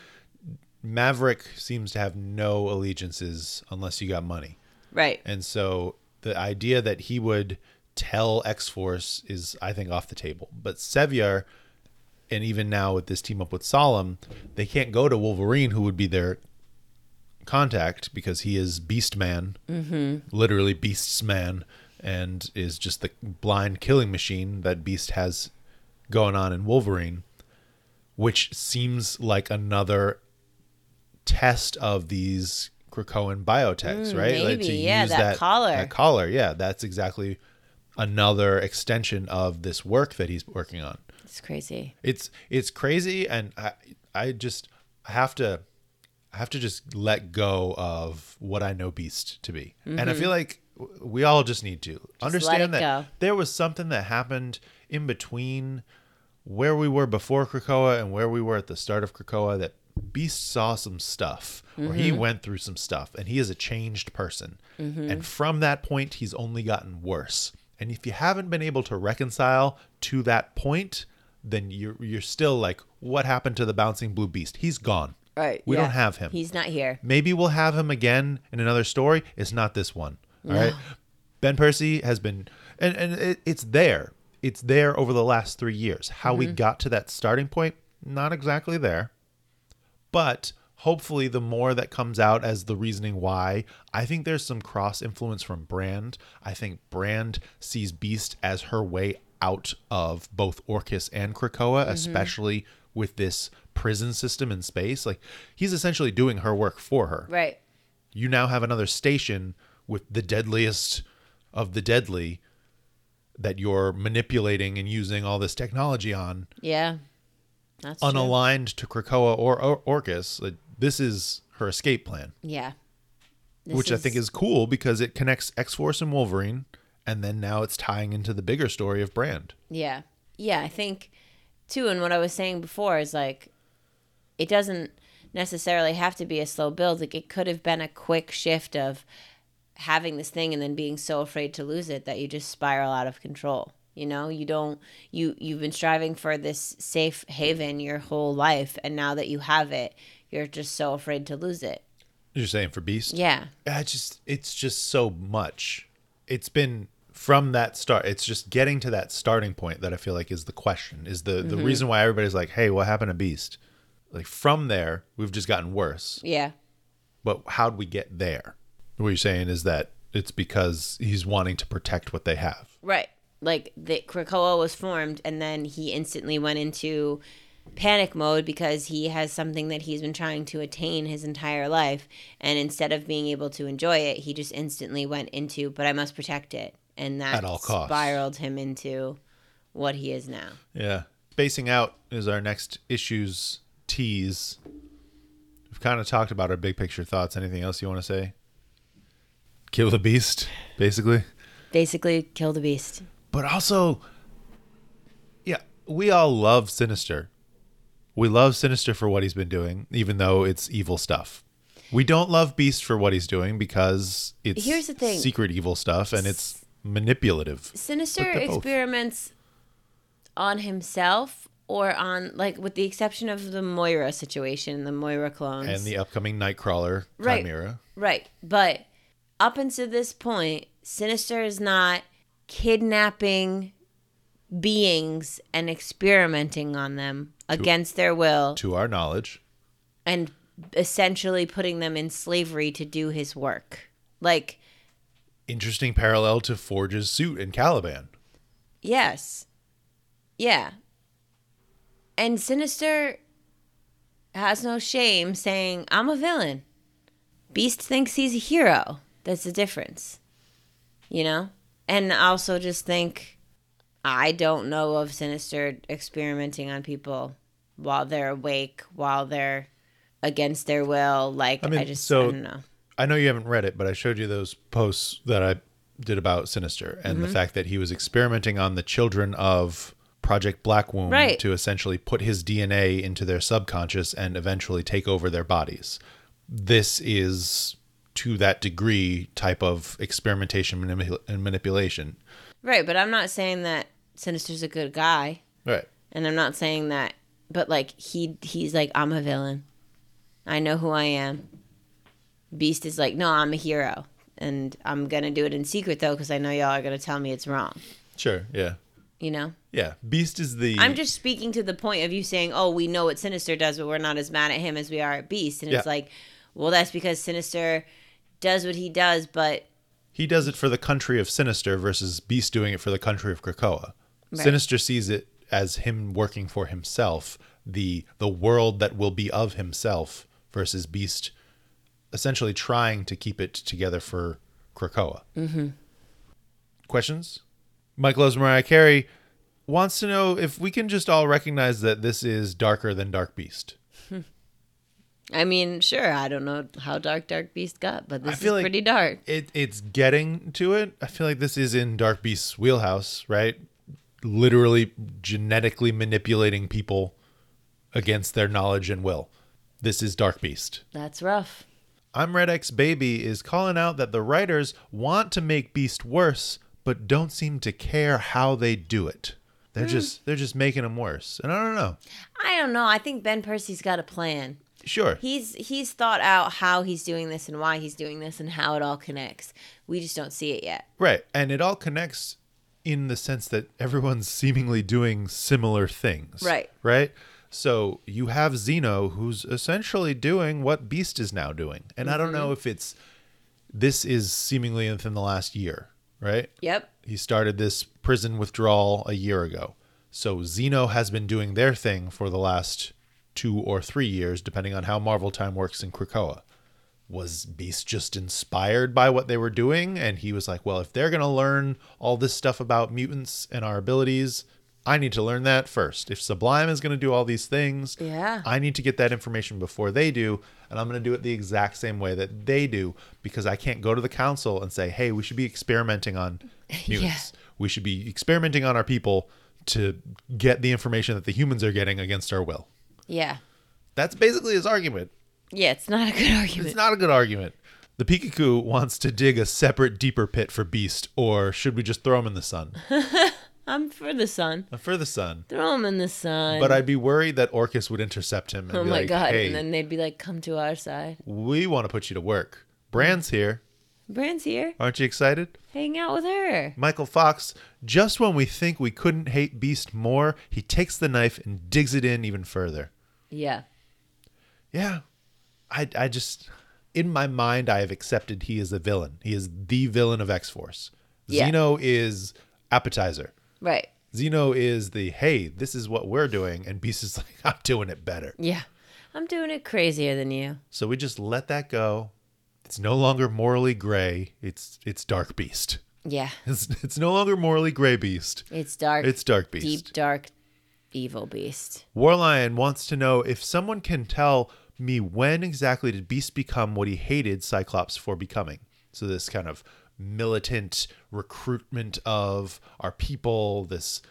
Maverick seems to have no allegiances unless you got money. right And so the idea that he would tell X Force is, I think, off the table. But Sevier, and even now with this team up with Solem, they can't go to Wolverine, who would be their contact because he is Beast Man, mm-hmm. literally Beast's Man, and is just the blind killing machine that Beast has going on in Wolverine, which seems like another test of these Krakoan biotechs, Mm, right? maybe, yeah, that collar. That collar, yeah, that's exactly another extension of this work that he's working on. It's crazy It's it's crazy, and I I just I have to I have to just let go of what I know Beast to be, and I feel like we all just need to Mm-hmm. understand that go. there was something that happened in between where we were before Krakoa and where we were at the start of Krakoa that Beast saw some stuff or he Mm-hmm. went through some stuff and he is a changed person. And from that point he's only gotten worse. And if you haven't been able to reconcile to that point, then you're you're still like, what happened to the bouncing blue beast? He's gone. Right. We yeah. don't have him. He's not here. Maybe we'll have him again in another story. It's not this one. All right. Ben Percy has been, and, and it, it's there. It's there over the last three years. How we mm-hmm. got to that starting point, not exactly there. But hopefully, the more that comes out as the reasoning why, I think there's some cross influence from Brand. I think Brand sees Beast as her way out of both Orchis and Krakoa, mm-hmm. especially with this prison system in space. Like, he's essentially doing her work for her Right. you now have another station with the deadliest of the deadly that you're manipulating and using all this technology on Yeah. That's true. unaligned to Krakoa or, or Orchis. Like, this is her escape plan, Yeah. This which I think is cool because it connects X Force and Wolverine, and then now it's tying into the bigger story of Brand. Yeah. Yeah, I think too and what I was saying before is like it doesn't necessarily have to be a slow build. Like it could have been a quick shift of having this thing and then being so afraid to lose it that you just spiral out of control. You know, you don't you you've been striving for this safe haven your whole life and now that you have it, you're just so afraid to lose it. You're saying for Beast? Yeah. I just it's just so much. It's been from that start. It's just getting to that starting point that I feel like is the question. Is the the mm-hmm. reason why everybody's like, "Hey, what happened to Beast?" Like from there, we've just gotten worse. Yeah. But how'd we get there? What you're saying is that it's because he's wanting to protect what they have. Right. Like the Krakoa was formed and then he instantly went into panic mode because he has something that he's been trying to attain his entire life and instead of being able to enjoy it, he just instantly went into but I must protect it and that At all costs. spiraled him into what he is now. Yeah. Spacing out is our next issue's tease. We've kind of talked about our big picture thoughts. Anything else you want to say? Kill the beast, basically. Basically kill the beast. but also yeah we all love sinister we love sinister for what he's been doing even though it's evil stuff we don't love beast for what he's doing because it's Here's the thing. secret evil stuff and it's manipulative Sinister experiments on himself or on like with the exception of the Moira situation, the Moira clones. and the upcoming nightcrawler Right. chimera Right. But up until this point, Sinister is not kidnapping beings and experimenting on them against their will to our knowledge and essentially putting them in slavery to do his work. Like, interesting parallel to forge's suit in caliban yes. Yeah. And Sinister has no shame saying, I'm a villain. Beast thinks he's a hero. That's the difference. You know? And also just think I don't know of Sinister experimenting on people while they're awake, while they're against their will. Like, I, I just, so- I don't know. I know you haven't read it, but I showed you those posts that I did about Sinister and Mm-hmm. the fact that he was experimenting on the children of Project Black Womb Right. to essentially put his DNA into their subconscious and eventually take over their bodies. This is to that degree type of experimentation and manipulation. Right, but I'm not saying that Sinister's a good guy. Right. And I'm not saying that, but like he he's like I'm a villain. I know who I am. Beast is like, no, I'm a hero, and I'm gonna do it in secret though, because I know y'all are gonna tell me it's wrong. Sure. Yeah. You know, Yeah. Beast is the. I'm just speaking to the point of you saying, oh, we know what Sinister does, but we're not as mad at him as we are at Beast, and it's like, well, that's because Sinister does what he does, but He does it for the country of Sinister versus Beast doing it for the country of Krakoa. Right. Sinister sees it as him working for himself, the the world that will be of himself versus Beast essentially trying to keep it together for Krakoa. Mm-hmm. Questions? Mike loves Mariah Carey wants to know if we can just all recognize that this is darker than Dark Beast. I mean, sure, I don't know how dark Dark Beast got, but this is feel like- pretty dark. it it's getting to it. I feel like this is in Dark Beast's wheelhouse, right? Literally genetically manipulating people against their knowledge and will. This is Dark Beast. That's rough. I'm Red X Baby is calling out that the writers want to make Beast worse, but don't seem to care how they do it. They're hmm. just they're just making them worse. And I don't know. I don't know. I think Ben Percy's got a plan. Sure. He's he's thought out how he's doing this and why he's doing this and how it all connects. We just don't see it yet. Right. And it all connects in the sense that everyone's seemingly doing similar things. Right. Right? So you have Zeno who's essentially doing what Beast is now doing. And I don't know mm-hmm. if it's this is seemingly within the last year, right? Yep. He started this prison withdrawal a year ago. So Zeno has been doing their thing for the last two or three years, depending on how Marvel time works in Krakoa. Was Beast just inspired by what they were doing? And he was like, well, if they're going to learn all this stuff about mutants and our abilities, I need to learn that first. If Sublime is going to do all these things, Yeah. I need to get that information before they do. And I'm going to do it the exact same way that they do because I can't go to the council and say, hey, we should be experimenting on mutants. We should be experimenting on our people to get the information that the humans are getting against our will. Yeah. That's basically his argument. Yeah, it's not a good argument. It's not a good argument. The Pikachu wants to dig a separate, deeper pit for Beast, or should we just throw him in the sun? I'm for the sun. for the sun. Throw him in the sun. But I'd be worried that Orchis would intercept him and oh be my like, god! hey, And then they'd be like, "Come to our side." we want to put you to work. Brand's here. Brand's here. Aren't you excited? Hang out with her. Michael Fox, just when we think we couldn't hate Beast more, he takes the knife and digs it in even further. Yeah. Yeah. I, I just, in my mind, I have accepted he is a villain. He is the villain of X Force. Yeah. Zeno is appetizer. Right. Zeno is the, hey, this is what we're doing. And Beast is like, I'm doing it better. Yeah. I'm doing it crazier than you. So we just let that go. It's no longer morally gray. It's it's dark beast. Yeah. It's, it's no longer morally gray beast. It's dark. It's dark beast. Deep dark, evil beast. Warlion wants to know if someone can tell me when exactly did Beast become what he hated Cyclops for becoming. So this kind of militant recruitment of our people, this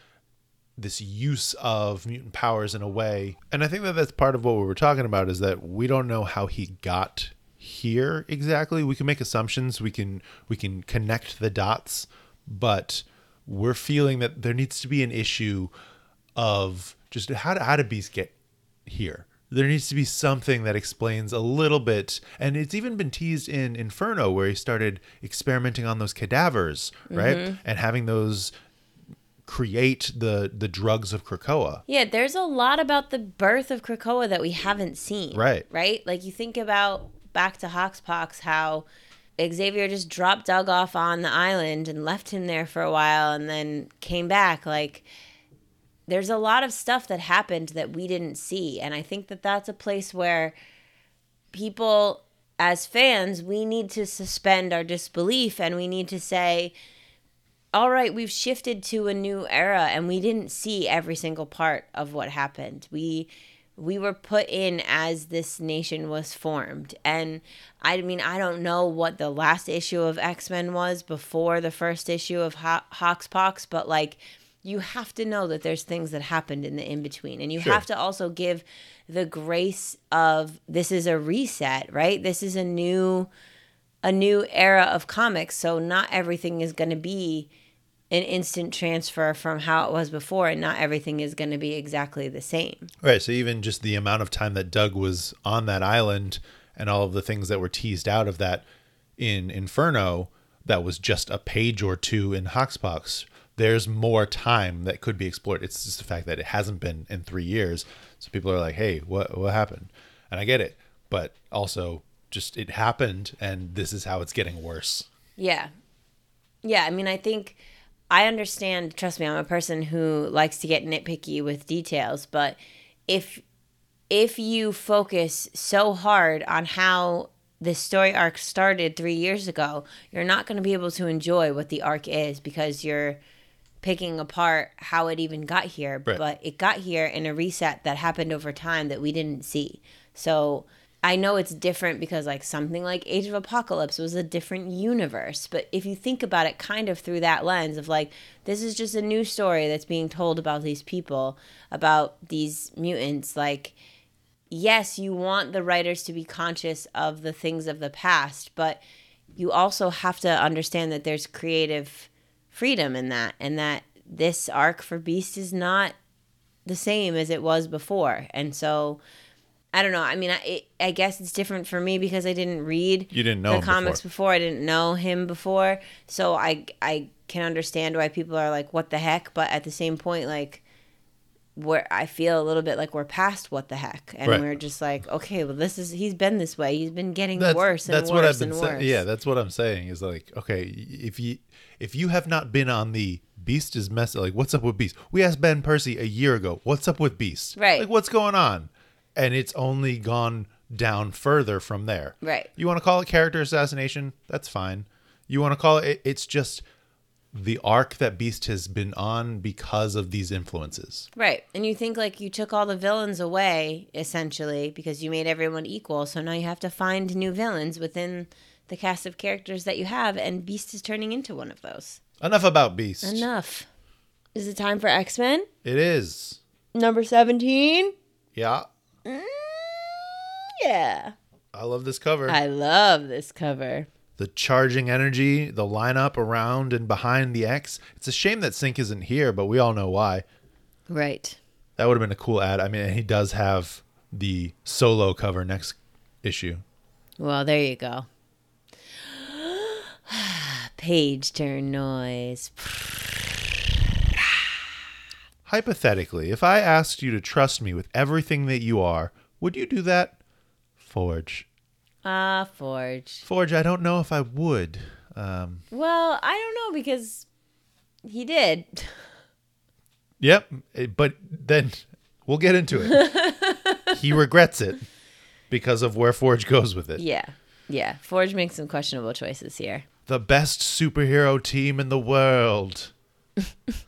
this use of mutant powers in a way. And I think that that's part of what we were talking about is that we don't know how he got here exactly. We can make assumptions, we can we can connect the dots, but we're feeling that there needs to be an issue of just how did, Beast get here? There needs to be something that explains a little bit, and it's even been teased in Inferno, where he started experimenting on those cadavers, right, mm-hmm. and having those create the the drugs of Krakoa. Yeah, there's a lot about the birth of Krakoa that we haven't seen. Right. Right? Like you think about back to Hoxpox, how Xavier just dropped Doug off on the island and left him there for a while and then came back. Like there's a lot of stuff that happened that we didn't see. And I think that that's a place where people, as fans, we need to suspend our disbelief and we need to say, all right, we've shifted to a new era and we didn't see every single part of what happened. We we were put in as this nation was formed. And I mean, I don't know what the last issue of X-Men was before the first issue of Ho- but like you have to know that there's things that happened in the in between and you Sure. have to also give the grace of this is a reset, right? This is a new a new era of comics, so not everything is going to be an instant transfer from how it was before, and not everything is going to be exactly the same. Right. So even just the amount of time that Doug was on that island and all of the things that were teased out of that in Inferno, that was just a page or two in Hoxpox. There's more time that could be explored. It's just the fact that it hasn't been in three years. So people are like, hey, what what happened? And I get it. But also just it happened and this is how it's getting worse. Yeah. Yeah, I mean, I think I understand, trust me, I'm a person who likes to get nitpicky with details, but if if you focus so hard on how this story arc started 3 years ago, you're not going to be able to enjoy what the arc is because you're picking apart how it even got here, Right. but it got here in a reset that happened over time that we didn't see. So I know it's different because like something like Age of Apocalypse was a different universe, but if you think about it kind of through that lens of like this is just a new story that's being told about these people, about these mutants like yes, you want the writers to be conscious of the things of the past, but you also have to understand that there's creative freedom in that, and that this arc for Beast is not the same as it was before, and so. I don't know. I mean, I, I guess it's different for me because I didn't read You didn't know the comics before. before. I didn't know him before, so I I can understand why people are like, "What the heck?" But at the same point, like, where I feel a little bit like we're past what the heck, and Right. we're just like, okay, well, this is he's been this way. He's been getting that's, worse and that's worse what I've been and worse. Yeah, that's what I'm saying. Is like, okay, if you if you have not been on the Beast is mess like what's up with Beast? We asked Ben Percy a year ago, what's up with Beast? Right. Like what's going on? And it's only gone down further from there. Right. You want to call it character assassination? That's fine. You want to call it it's just the arc that Beast has been on because of these influences. Right. And you think like you took all the villains away essentially because you made everyone equal. So now you have to find new villains within the cast of characters that you have and Beast is turning into one of those. Enough about Beast. Enough. Is it time for X-Men? It is. Number 17? Yeah. Mm, yeah. I love this cover. I love this cover. The charging energy, the lineup around and behind the X. It's a shame that Synch isn't here, but we all know why. Right. That would have been a cool ad. I mean, he does have the solo cover next issue. Well, there you go. Page turn noise. Hypothetically, if I asked you to trust me with everything that you are, would you do that? Forge. Ah, Forge. Forge, I don't know if I would. Um, Well, I don't know because he did. yep, eh, but then we'll get into it. he regrets it because of where Forge goes with it. Yeah. Yeah. Forge makes some questionable choices here. The best superhero team in the world.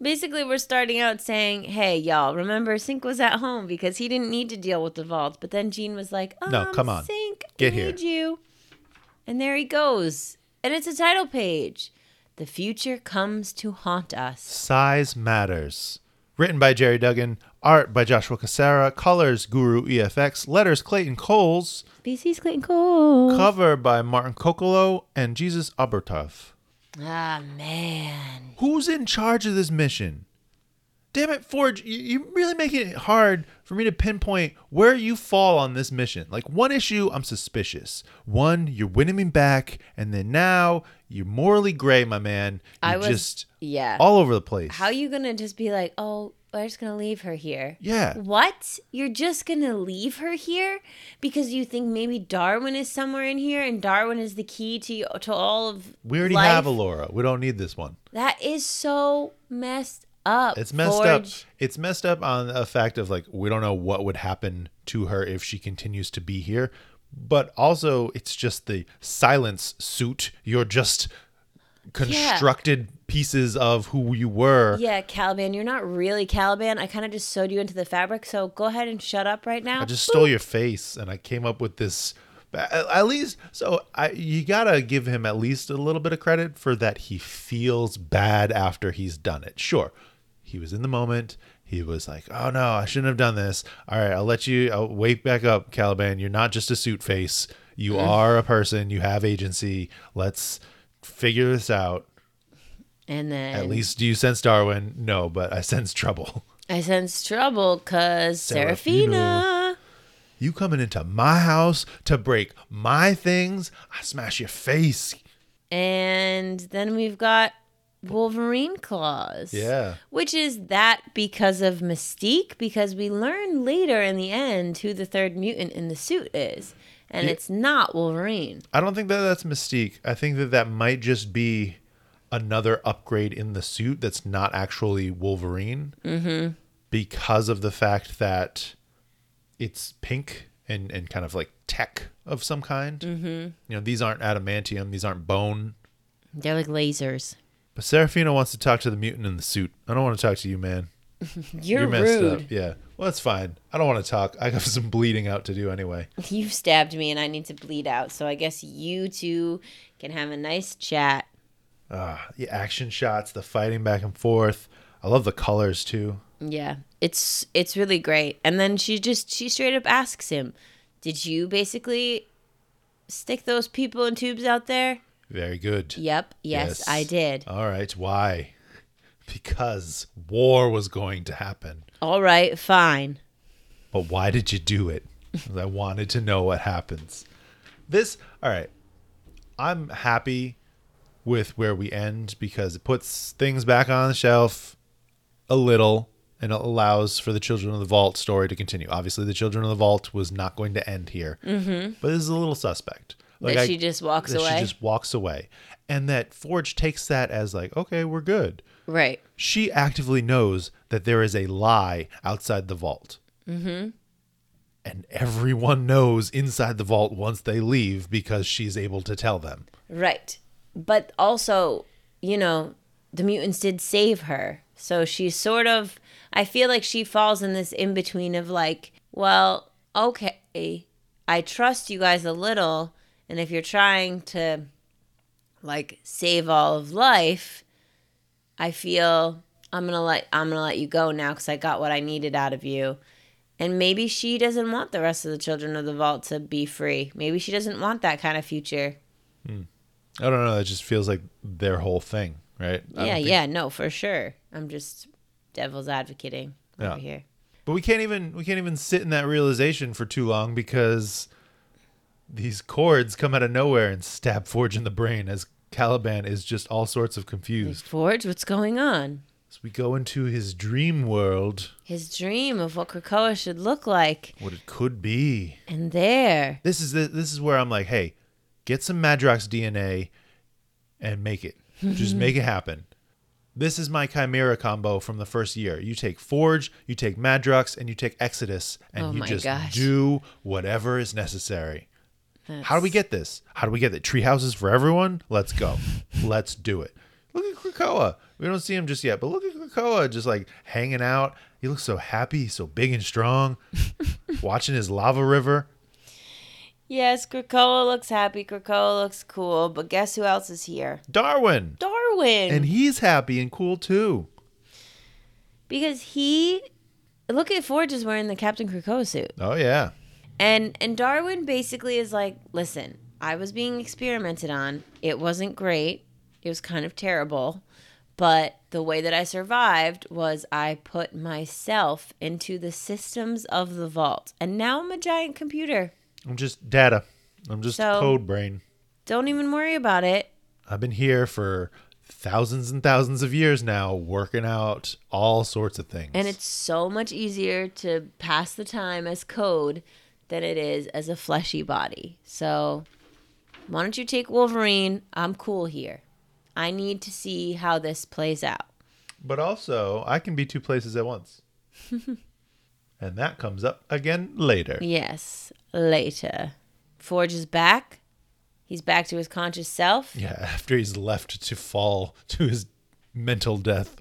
Basically, we're starting out saying, hey, y'all, remember Synch was at home because he didn't need to deal with the vault. But then Jean was like, um, No, come on. Synch, Get I here." need you. And there he goes. And it's a title page. The future comes to haunt us. Size Matters. Written by Gerry Duggan, art by Joshua Cassara, colors Guru EFX, letters Clayton Cowles, VC's Clayton Cowles, cover by Martin Coccolo and Jesus Aburtov. Ah, man. Who's in charge of this mission? Damn it, Forge, you, you really making it hard for me to pinpoint where you fall on this mission. Like one issue, I'm suspicious. One, you're winning me back, and then now you're morally gray, my man. You I was- just Yeah. all over the place. How you gonna just be like, oh, we're just gonna leave her here? Yeah. What? You're just gonna leave her here because you think maybe Darwin is somewhere in here and Darwin is the key to to all of We already life? have Alora. We don't need this one. That is so messed up. It's messed up. It's messed up on the fact of like we don't know what would happen to her if she continues to be here. But also it's just the silence suit. You're just constructed pieces of who you were. Yeah, Caliban, you're not really Caliban. I kind of just sewed you into the fabric, so go ahead and shut up right now. I just stole your face and I came up with this at least so I you got to give him at least a little bit of credit for that he feels bad after he's done it. Sure. He was in the moment. He was like, "Oh no, I shouldn't have done this." All right, I'll let you I'll wake back up, Caliban. You're not just a suit face. You mm-hmm. are a person. You have agency. Let's figure this out. and then At least do you sense Darwin? No, but I sense trouble. I sense trouble because Serafina. Serafina. You coming into my house to break my things? I smash your face. And then we've got Wolverine claws. Yeah. Which is that because of Mystique? Because we learn later in the end who the third mutant in the suit is. And Yeah. it's not Wolverine. I don't think that that's Mystique. I think that that might just be another upgrade in the suit that's not actually Wolverine. Mm-hmm. Because of the fact that it's pink and, and kind of like tech of some kind. Mm-hmm. You know, these aren't adamantium, these aren't bone. They're like lasers. But Serafina wants to talk to the mutant in the suit. I don't want to talk to you, man. You're, messed rude. up. Yeah. Well, that's fine. I don't want to talk. I have some bleeding out to do anyway. You've stabbed me and I need to bleed out. So I guess you two can have a nice chat. Ah, the action shots, the fighting back and forth. I love the colors too. Yeah. It's it's really great. And then she just she straight up asks him, "Did you basically stick those people in tubes out there?" Very good. Yep. Yes, I did. All right. Why? Because war was going to happen. All right, fine. But why did you do it? I wanted to know what happens. This, all right. I'm happy with where we end because it puts things back on the shelf a little and it allows for the Children of the Vault story to continue. Obviously, the Children of the Vault was not going to end here, mm-hmm. but this is a little suspect. that I- she just walks that away. She just walks away, and that Forge takes that as like, okay, we're good. Right. She actively knows that there is a lie outside the vault. Mm-hmm. And everyone knows inside the vault once they leave because she's able to tell them. Right. But also, you know, the mutants did save her. So she's sort of I feel like she falls in this in between of like, well, okay, I trust you guys a little, and if you're trying to like save all of life, I feel I'm going to let I'm going to let you go now cuz I got what I needed out of you. And maybe she doesn't want the rest of the children of the vault to be free. Maybe she doesn't want that kind of future. Hmm. I don't know. It just feels like their whole thing, right? Yeah, think- yeah, no, for sure. I'm just devil's advocating Yeah. over here. But we can't even we can't even sit in that realization for too long because these cords come out of nowhere and stab Forge in the brain as Caliban is just all sorts of confused. Forge, what's going on? So we go into his dream world, His dream of what Krakoa should look like, what it could be. and there, This is the, this is where I'm like, hey, get some Madrox DNA and make it. Just make it happen. This is my Chimera combo from the first year. You take Forge, you take Madrox, and you take Exodus, and Oh you my just gosh. do whatever is necessary. How do we get this? How do we get the tree houses for everyone? Let's go. Let's do it. Look at Krakoa. We don't see him just yet, but look at Krakoa just like hanging out. He looks so happy, He's so big and strong. Watching his lava river. yes, Krakoa looks happy. Krakoa looks cool. But guess who else is here? Darwin. Darwin. And he's happy and cool too. because he, look at Forge is wearing the Captain Krakoa suit. Oh yeah. And and Darwin basically is like, listen, I was being experimented on. It wasn't great. It was kind of terrible. But the way that I survived was I put myself into the systems of the vault. And now I'm a giant computer. I'm just data. I'm just So- code brain. Don't even worry about it. I've been here for thousands and thousands of years now, working out all sorts of things. And it's so much easier to pass the time as code than it is as a fleshy body. So why don't you take Wolverine? I'm cool here. I need to see how this plays out. but also I can be two places at once. and that comes up again later. Yes, later. Forge is back. He's back to his conscious self. Yeah, after he's left to fall to his mental death.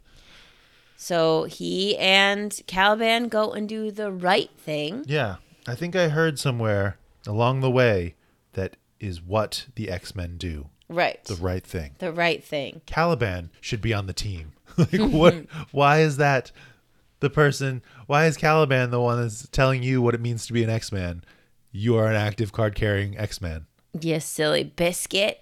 So he and Caliban go and do the right thing. Yeah, I think I heard somewhere along the way that is what the X-Men do. Right. The right thing. The right thing. Caliban should be on the team. like what why is that the person why is Caliban the one that's telling you what it means to be an X-Man? You are an active card carrying X-Man. You silly biscuit.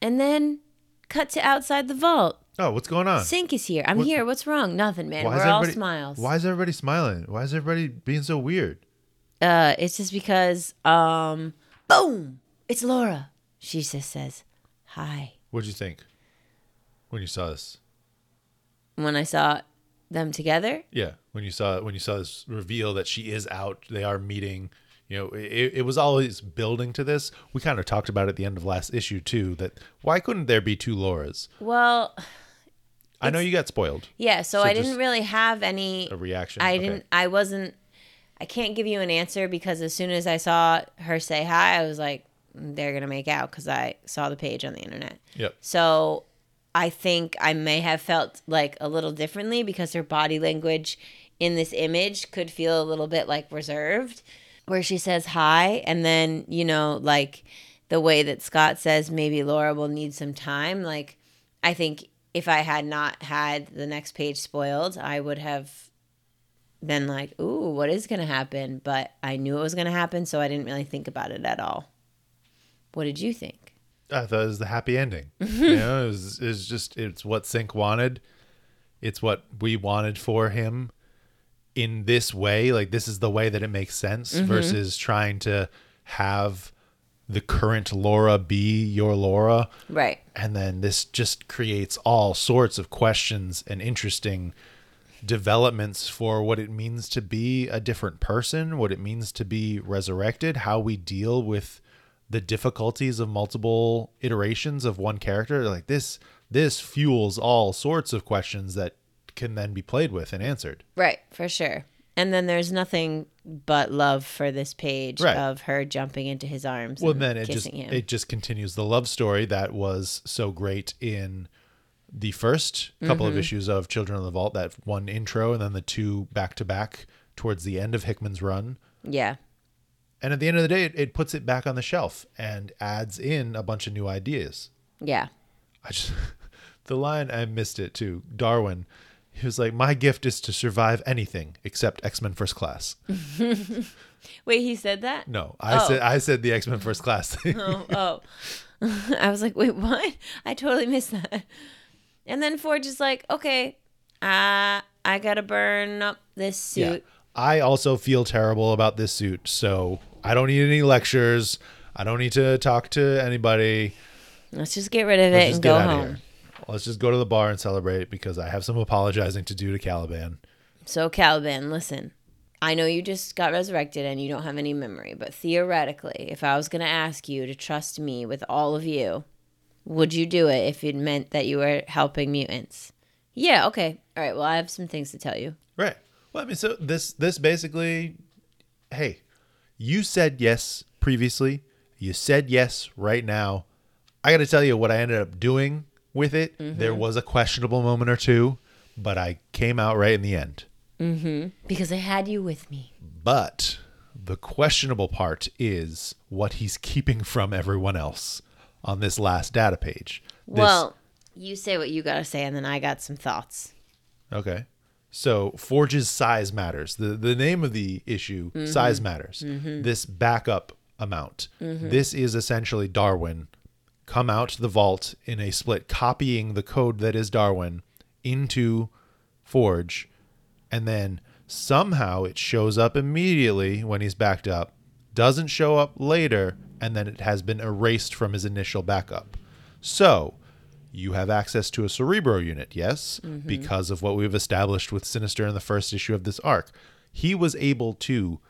And then cut to outside the vault. Oh, what's going on? Synch is here. I'm What- here. What's wrong? Nothing, man. Why We're all smiles. Why is everybody smiling? Why is everybody being so weird? Uh, it's just because, um, boom, it's Laura. She just says, hi. What'd you think when you saw this? When I saw them together, Yeah, when you saw when you saw this reveal that she is out, they are meeting. You know, it, it was always building to this. We kind of talked about it at the end of last issue too. That why couldn't there be two Lauras? well, I know you got spoiled. yeah, so, So I didn't really have any A reaction. I Okay. didn't. I wasn't. I can't give you an answer because as soon as I saw her say hi, I was like, mm, they're gonna make out because I saw the page on the internet. Yep. So I think I may have felt like a little differently because her body language in this image could feel a little bit like reserved, where she says hi, and then, you know, like the way that Scott says maybe Laura will need some time. Like, I think if I had not had the next page spoiled, I would have been like, ooh, what is going to happen? But I knew it was going to happen, so I didn't really think about it at all. What did you think? I thought it was the happy ending. you know, it was, it was just it's what Synch wanted. It's what we wanted for him in this way. Like this is the way that it makes sense mm-hmm. versus trying to have the current Laura be your Laura. Right. And then this just creates all sorts of questions and interesting developments for what it means to be a different person, what it means to be resurrected, how we deal with the difficulties of multiple iterations of one character. Like this this fuels all sorts of questions that can then be played with and answered. Right, for sure. And then there's nothing but love for this page Right. of her jumping into his arms Well, and then it just him. it just continues the love story that was so great in the first couple Mm-hmm. of issues of Children of the Vault. That one intro and then the two back to back towards the end of Hickman's run. yeah. And at the end of the day, it, it puts it back on the shelf and adds in a bunch of new ideas. Yeah. I just the line I missed it too. Darwin, he was like, "My gift is to survive anything except X Men First Class." Wait, he said that? No, I Oh. said I said the X Men First Class thing. Oh, oh. I was like, wait, what? I totally missed that. And then Forge is like, okay, uh, I gotta burn up this suit. Yeah. I also feel terrible about this suit, so I don't need any lectures. I don't need to talk to anybody. Let's just get rid of Let's it and go out home. here. Let's just go to the bar and celebrate because I have some apologizing to do to Caliban. So, Caliban, listen. I know you just got resurrected and you don't have any memory, but theoretically, if I was going to ask you to trust me with all of you, would you do it if it meant that you were helping mutants? Yeah, okay. All right, well, I have some things to tell you. Right. Well, I mean, so this this basically, hey, you said yes previously. You said yes right now. I got to tell you what I ended up doing with it. There was a questionable moment or two, but I came out right in the end. Mm-hmm. Because I had you with me. But the questionable part is what he's keeping from everyone else on this last data page. This- well, you say what you got to say, and then I got some thoughts. Okay. So Forge's size matters. The the name of the issue, mm-hmm. size matters. Mm-hmm. This backup amount. Mm-hmm. This is essentially Darwin come out to the vault in a split, copying the code that is Darwin into Forge, and then somehow it shows up immediately when he's backed up, doesn't show up later, and then it has been erased from his initial backup. So you have access to a Cerebro unit, yes, mm-hmm. because of what we've established with Sinister in the first issue of this arc. He was able to,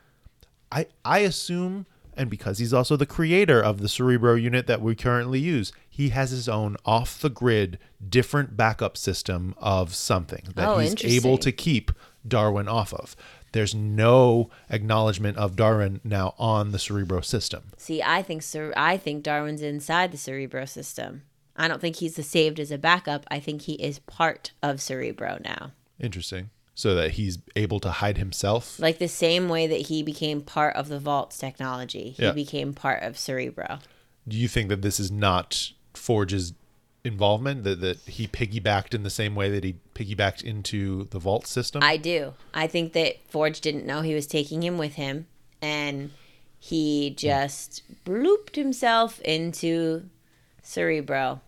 I I assume, and because he's also the creator of the Cerebro unit that we currently use, he has his own off the grid, different backup system of something that Oh, he's able to keep Darwin off of. There's no acknowledgement of Darwin now on the Cerebro system. See, I think Cer- I think Darwin's inside the Cerebro system. I don't think he's saved as a backup. I think he is part of Cerebro now. Interesting. So that he's able to hide himself. Like the same way that he became part of the Vault's technology, he Yeah. became part of Cerebro. Do you think that this is not Forge's involvement? That that he piggybacked in the same way that he piggybacked into the vault system? I do. I think that Forge didn't know he was taking him with him, and he just blooped himself into Cerebro.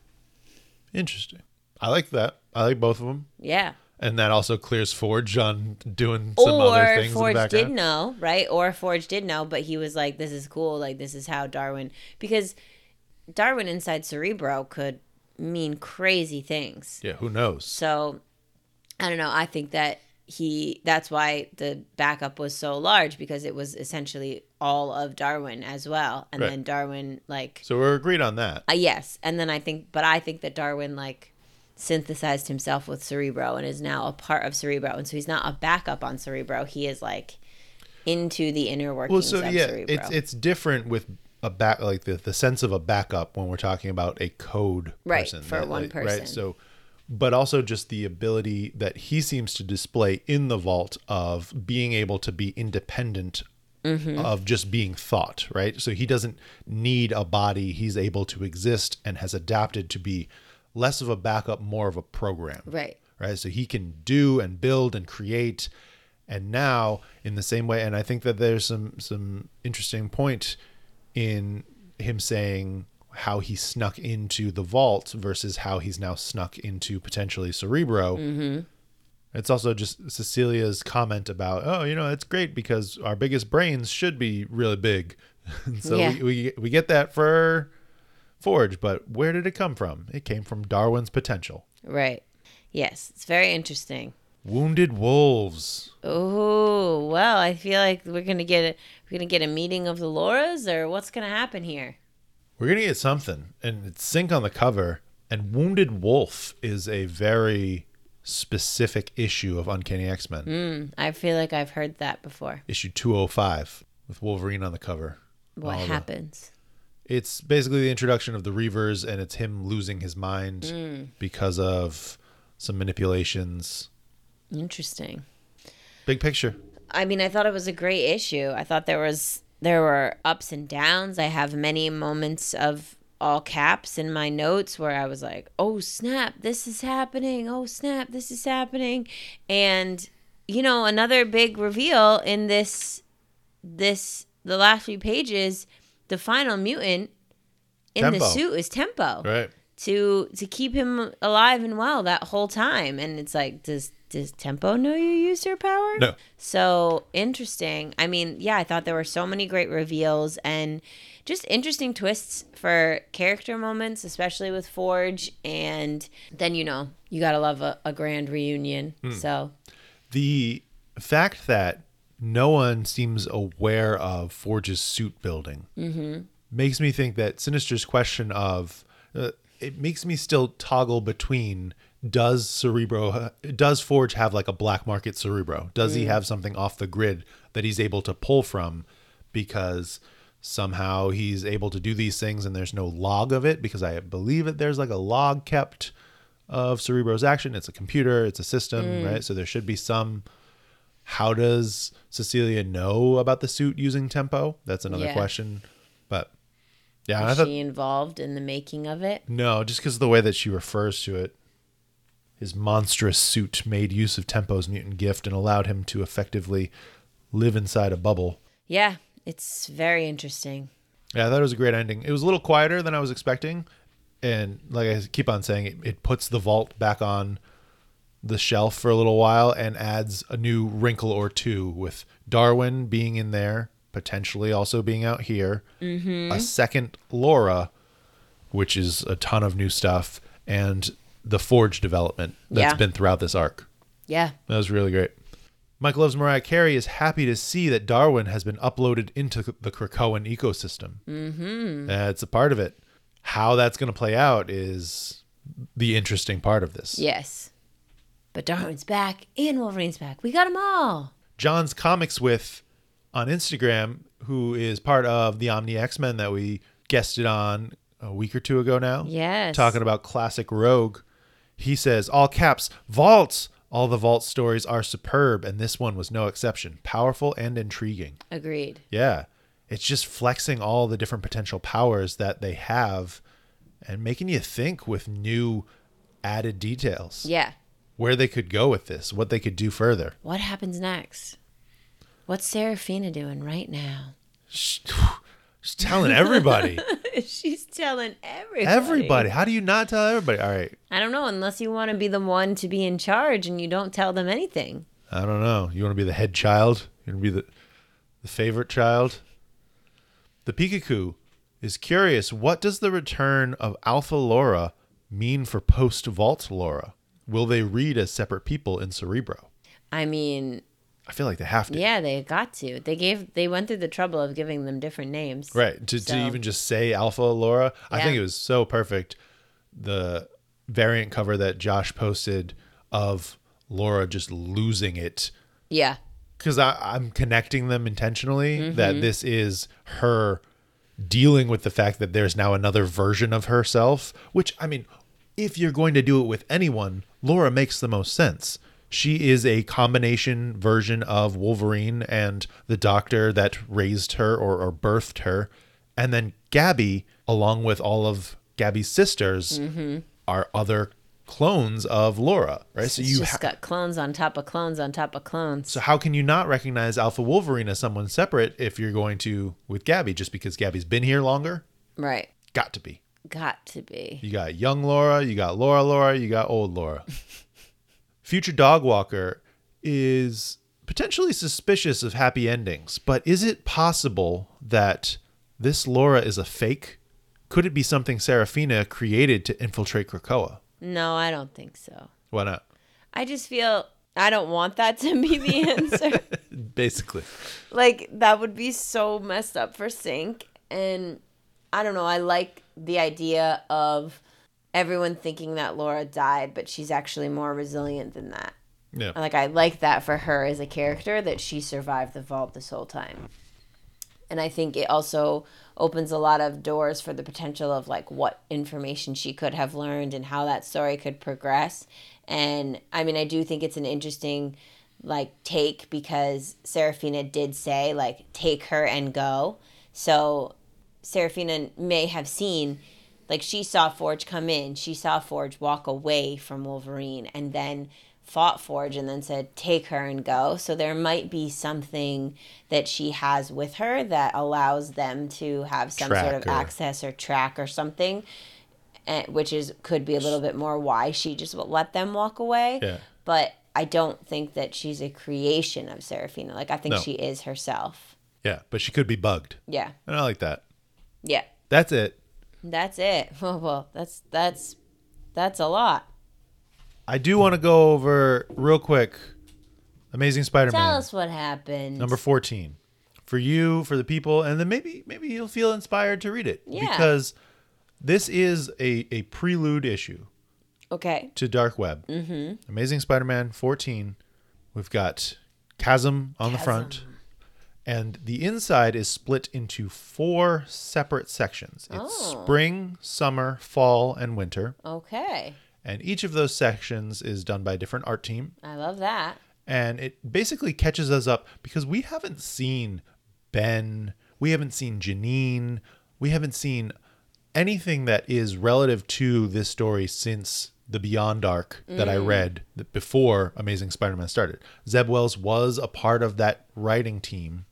Interesting. I like that. I like both of them. Yeah. And that also clears Forge on doing some other or things in Forge did know, right? Or Forge did know, but he was like, "This is cool. Like this is how Darwin." Because Darwin inside Cerebro could mean crazy things. Yeah, who knows? So I don't know. I think that he. That's why the backup was so large because it was essentially all of Darwin as well, and Right. then Darwin like So we're agreed on that. uh, yes, and then I think, but I think that Darwin like synthesized himself with Cerebro and is now a part of Cerebro, and so he's not a backup on Cerebro. He is like into the inner workings Well, so of yeah, Cerebro. it's it's different with a back like the, the sense of a backup when we're talking about a code Right, person for one like, person. right so but also just the ability that he seems to display in the vault of being able to be independent Mm-hmm. of just being thought right so he doesn't need a body he's able to exist and has adapted to be less of a backup more of a program right. right? So he can do and build and create. And now, in the same way, and I think that there's some some interesting point in him saying how he snuck into the vault versus how he's now snuck into potentially Cerebro. Mm-hmm. It's also just Cecilia's comment about, oh, you know, it's great because our biggest brains should be really big. so Yeah. we, we, we get that for Forge, but where did it come from? It came from Darwin's potential. Right. Yes, it's very interesting. Wounded wolves. Oh well, I feel like we're gonna get a we're gonna get a meeting of the Lauras, or what's gonna happen here? We're gonna get something, and it's Synch on the cover. And Wounded Wolf is a very specific issue of Uncanny X Men, Mm, I feel like I've heard that before. issue two hundred five, with Wolverine on the cover. What the- happens? It's basically the introduction of the Reavers, and it's him losing his mind because of some manipulations. Interesting. Big picture. I mean, I thought it was a great issue. I thought there was there were ups and downs. I have many moments of all caps in my notes where I was like, "Oh snap, this is happening. Oh snap, this is happening." And you know, another big reveal in this this the last few pages, the final mutant in the suit is Tempo Right. to to keep him alive and well that whole time. And it's like, does does Tempo know you used your power? No. So interesting. I mean, yeah, I thought there were so many great reveals and just interesting twists for character moments, especially with Forge. And then, you know, you got to love a, a grand reunion. So, The fact that no one seems aware of Forge's suit building makes me think that Sinister's question of uh, it makes me still toggle between does Cerebro does Forge have like a black market Cerebro? Does he mm. have something off the grid that he's able to pull from because somehow he's able to do these things and there's no log of it because I believe that there's like a log kept of Cerebro's action. It's a computer, it's a system, mm. right? So there should be some how does Cecilia know about the suit using tempo? That's another Yeah. question. But yeah, I thought she involved in the making of it? no, just because of the way that she refers to it. His monstrous suit made use of Tempo's mutant gift and allowed him to effectively live inside a bubble. Yeah, it's very interesting. Yeah, I thought it was a great ending. It was a little quieter than I was expecting. And like I keep on saying, it, it puts the vault back on the shelf for a little while and adds a new wrinkle or two with Darwin being in there, potentially also being out here, mm-hmm. a second Laura, which is a ton of new stuff, and the Forge development that's Yeah. been throughout this arc. Yeah. That was really great. Mike Loves Mariah Carey is happy to see that Darwin has been uploaded into the Krakoan ecosystem. Mm-hmm. That's a part of it. How that's going to play out is the interesting part of this. Yes. But Darwin's back and Wolverine's back. We got them all. John's Comics with on Instagram, who is part of the Omni X Men that we guested on a week or two ago now. Yes. Talking about classic Rogue. He says, all caps, vaults. All the vault stories are superb, and this one was no exception. Powerful and intriguing. Agreed. Yeah. It's just flexing all the different potential powers that they have and making you think with new added details Yeah. where they could go with this, what they could do further. What happens next? What's Serafina doing right now? She's telling everybody. She's telling everybody. everybody. How do you not tell everybody? All right. I don't know, unless you want to be the one to be in charge and you don't tell them anything. I don't know. You want to be the head child? You want to be the, the favorite child? The Pikachu is curious. What does the return of Alpha Laura mean for post Vault Laura? Will they read as separate people in Cerebro? I mean, I feel like they have to. yeah, they got to. They gave they went through the trouble of giving them different names. Right. To, So- to even just say Alpha Laura, I think it was so perfect. The variant cover that Josh posted of Laura just losing it Yeah. because I'm connecting them intentionally Mm-hmm. that this is her dealing with the fact that there's now another version of herself, which I mean, if you're going to do it with anyone, Laura makes the most sense. She is a combination version of Wolverine and the doctor that raised her or, or birthed her. And then Gabby, along with all of Gabby's sisters, mm-hmm. are other clones of Laura, right? So you just ha- got clones on top of clones on top of clones. so how can you not recognize Alpha Wolverine as someone separate if you're going to with Gabby just because Gabby's been here longer? right. Got to be. Got to be. You got young Laura, you got Laura Laura, you got old Laura. Future dog walker is potentially suspicious of happy endings, but is it possible that this Laura is a fake? Could it be something Serafina created to infiltrate Krakoa? No, I don't think so. Why not? I just feel I don't want that to be the answer. Basically. like that would be so messed up for Synch and I don't know, I like the idea of everyone thinking that Laura died, but she's actually more resilient than that. Yeah. Like I like that for her as a character that she survived the vault this whole time. And I think it also opens a lot of doors for the potential of like what information she could have learned and how that story could progress. And I mean, I do think it's an interesting like take because Serafina did say like take her and go. So Serafina may have seen like she saw Forge come in, she saw Forge walk away from Wolverine and then fought Forge and then said, take her and go. So there might be something that she has with her that allows them to have some sort of Track or- access or track or something, eh, which is could be a little bit more why she just let them walk away. Yeah. But I don't think that she's a creation of Serafina. Like I think No. she is herself. Yeah, but she could be bugged. Yeah. And I like that. Yeah. That's it. That's it. Oh, well, that's that's that's a lot. I do want to go over real quick Amazing Spider-Man. Tell us what happened. number 14 for you for the people and then maybe maybe you'll feel inspired to read it Yeah. because this is a, a prelude issue okay. to dark web mm-hmm. amazing spider-man 14 we've got chasm on the front and the inside is split into four separate sections it's Oh. spring summer fall and winter Okay. and each of those sections is done by a different art team I love that. and it basically catches us up because we haven't seen Ben, we haven't seen Janine, we haven't seen anything that is relative to this story since the Beyond arc that I mm. read before Amazing Spider-Man started. Zeb Wells was a part of that writing team,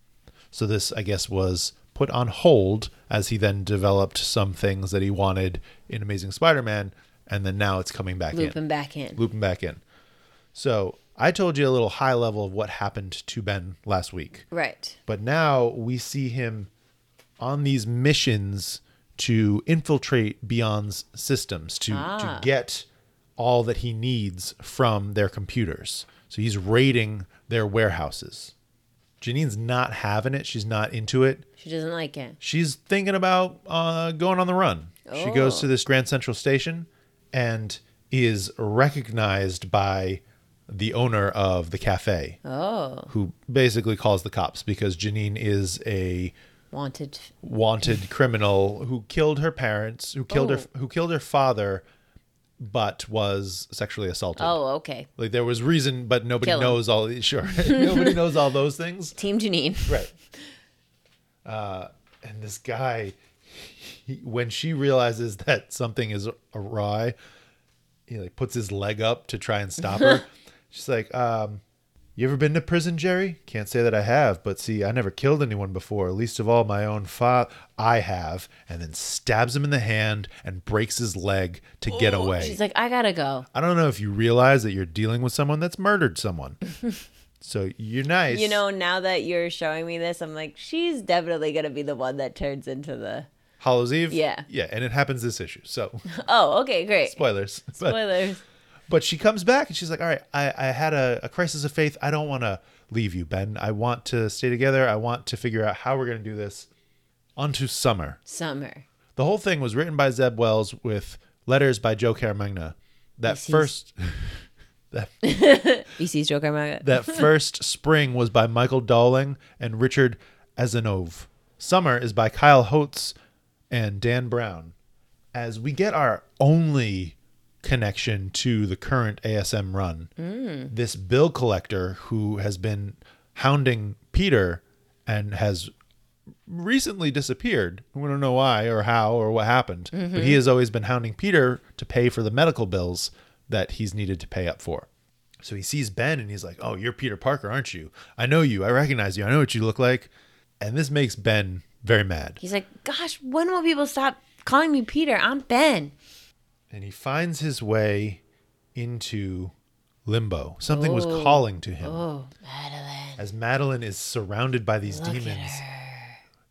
so this I guess was put on hold as he then developed some things that he wanted in Amazing Spider-Man, and then now it's coming back in Looping back in. looping back in. So I told you a little high level of what happened to Ben last week, Right. but now we see him on these missions to infiltrate Beyond's systems to Ah. to get all that he needs from their computers. So he's raiding their warehouses. Janine's not having it. She's not into it. She doesn't like it. She's thinking about uh, going on the run. She goes Oh. to this Grand Central Station and is recognized by the owner of the cafe, Oh, who basically calls the cops because Janine is a wanted. wanted criminal who killed her parents, who killed her Oh. who killed her father, but was sexually assaulted. Oh, okay. Like there was reason, but nobody Kill him. knows all. Sure, nobody knows all those things. Team Janine. Right. Uh, and this guy, he, when she realizes that something is awry, he like puts his leg up to try and stop her. She's like, um, "You ever been to prison, Jerry?" Can't say that I have, but see, I never killed anyone before, least of all my own father. I have, and then stabs him in the hand and breaks his leg to get away. She's like, I gotta go. I don't know if you realize that you're dealing with someone that's murdered someone. so you're nice. You know, now that you're showing me this, I'm like, she's definitely gonna be the one that turns into the. Hallows Eve. Yeah. yeah, and it happens this issue. So Oh, okay, great. spoilers. Spoilers. but she comes back and she's like, "All right, I, I had a, a crisis of faith. I don't want to leave you, Ben. I want to stay together. I want to figure out how we're going to do this." On to summer. Summer. The whole thing was written by Zeb Wells with letters by Joe Caramagna. That is- first that VC's Joe Caramagna. that first spring was by Michael Dowling and Richard Azanov. Summer is by Kyle Hotz and Dan Brown. As we get our only connection to the current ASM run, mm. this bill collector who has been hounding Peter and has recently disappeared. We don't know why or how or what happened, but he mm-hmm. has always been hounding Peter to pay for the medical bills that he's needed to pay up for. So he sees Ben and he's like, "Oh, you're Peter Parker, aren't you? I know you. I recognize you. I know what you look like." And this makes Ben very mad. He's like, gosh, when will people stop calling me Peter. I'm Ben. And he finds his way into limbo. Something was Oh. calling to him Oh, Madeline. as Madeline is surrounded by these Look at demons. her.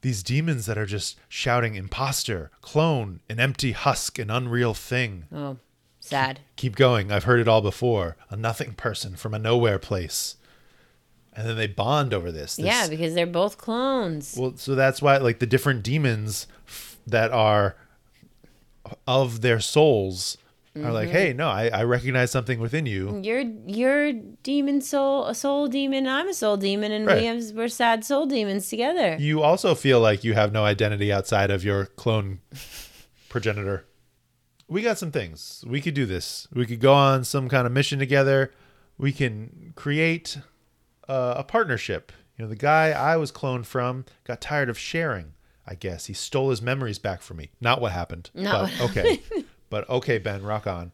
These demons that are just shouting imposter, clone, an empty husk, an unreal thing. Oh, sad. Keep going. I've heard it all before. A nothing person from a nowhere place. And then they bond over this. this Yeah, because they're both clones. Well, so that's why, like, the different demons f- that are of their souls are Mm-hmm. like, hey, no, I, I recognize something within you. You're you're demon soul, a soul demon. I'm a soul demon, and Right. we have we're sad soul demons together. You also feel like you have no identity outside of your clone progenitor. We got some things. We could do this. We could go on some kind of mission together. We can create uh, a partnership. You know, the guy I was cloned from got tired of sharing. I guess he stole his memories back from me. Not what happened. Not but okay. but okay, Ben, rock on.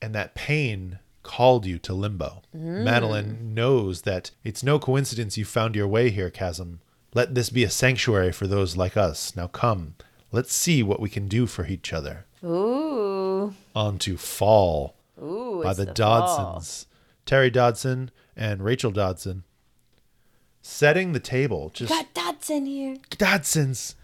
And that pain called you to limbo. Mm. Madeline knows that it's no coincidence you found your way here, Chasm. Let this be a sanctuary for those like us. Now come, let's see what we can do for each other. Ooh, On to Fall ooh, by it's the, fall. Dodsons. Terry Dodson and Rachel Dodson. Setting the table. Just Got Dodson here. Dodsons.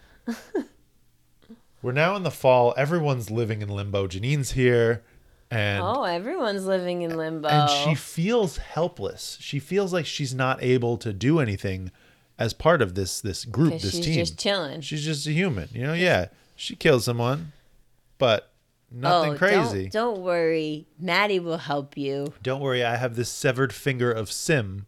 We're now in the fall. Everyone's living in limbo. Janine's here, and Oh, everyone's living in limbo. and she feels helpless. She feels like she's not able to do anything as part of this this group, this she's team. She's just chilling. She's just a human, you know. Yeah, she killed someone, but nothing oh, crazy. Don't, don't worry, Maddie will help you. Don't worry, I have this severed finger of S'ym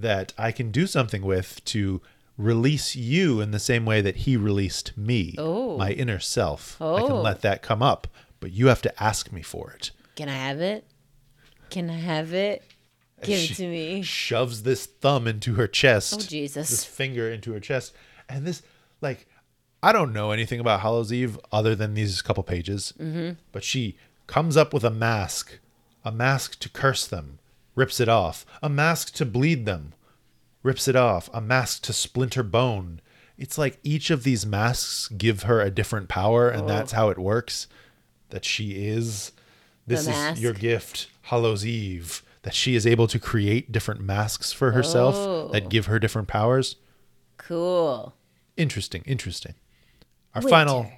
that I can do something with to release you in the same way that he released me, Oh. my inner self. I can Oh. let that come up, but you have to ask me for it. Can I have it? Can I have it? Give it to me. Shoves this thumb into her chest. Oh, Jesus. This finger into her chest. And this, like, I don't know anything about Hallows Eve other than these couple pages. Mm-hmm. But she comes up with a mask, a mask to curse them, rips it off, a mask to bleed them, rips it off, a mask to splinter bone. It's like each of these masks give her a different power, and oh. that's how it works. That she is. This is your gift, Hallows Eve. That she is able to create different masks for herself Oh. that give her different powers. Cool. Interesting, interesting. Our Winter. final,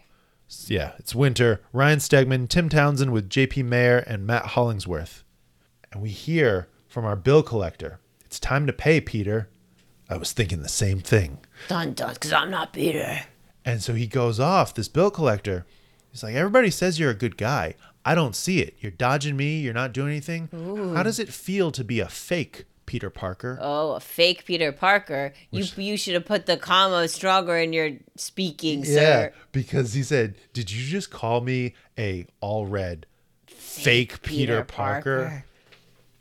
yeah, it's winter. Ryan Stegman, Tim Townsend with J.P. Mayer and Matt Hollingsworth, and we hear from our bill collector. It's time to pay, Peter. I was thinking the same thing. Dun dun, because I'm not Peter. And so he goes off, this bill collector. He's like, Everybody says you're a good guy. I don't see it. You're dodging me. You're not doing anything. Ooh. How does it feel to be a fake Peter Parker? Oh, a fake Peter Parker. You you should have put the comma stronger in your speaking, Yeah, sir. because he said, "Did you just call me a all red fake, Peter, Parker?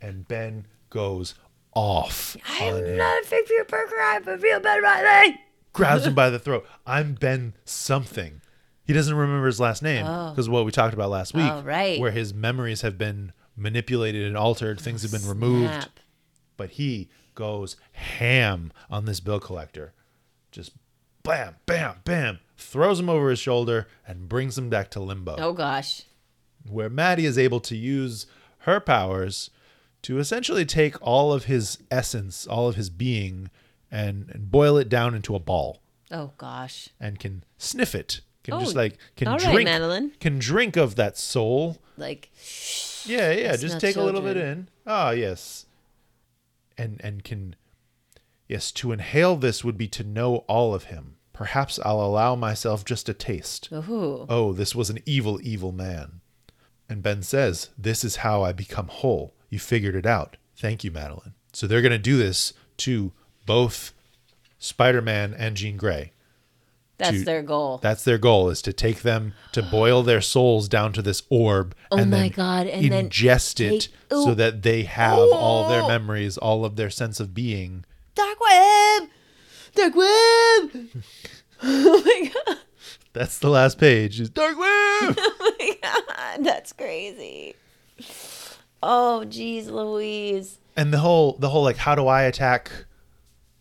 And Ben goes off I'm him, not a fake Peter Parker. I feel better about it. grabs him by the throat. I'm Ben something. He doesn't remember his last name oh. because what we talked about last week, Oh, right. where his memories have been manipulated and altered, oh, things have been removed. But he goes ham on this bill collector, just bam, bam, bam, throws him over his shoulder and brings him back to limbo. Oh gosh. where Maddie is able to use her powers to essentially take all of his essence, all of his being, and, and boil it down into a ball, Oh gosh. and can sniff it. Can Oh, just like can all right, drink, Madeline. can drink of that soul. Like Yeah, yeah. It's just not take a little bit in. Ah, yes. And and can yes, to inhale this would be to know all of him. Perhaps I'll allow myself just a taste. ooh. Oh, this was an evil, evil man. And Ben says, This is how I become whole. You figured it out. Thank you, Madeline. So they're going to do this to both Spider Man and Jean Grey. That's to- their goal. That's their goal is to take them to boil their souls down to this orb Oh and my then God, and then ingest it take- so that they have all their memories, all of their sense of being. Dark web. Dark web. oh my god. That's the last page. Is Dark Web. Oh my god. That's crazy. Oh jeez, Louise. and the whole the whole like how do I attack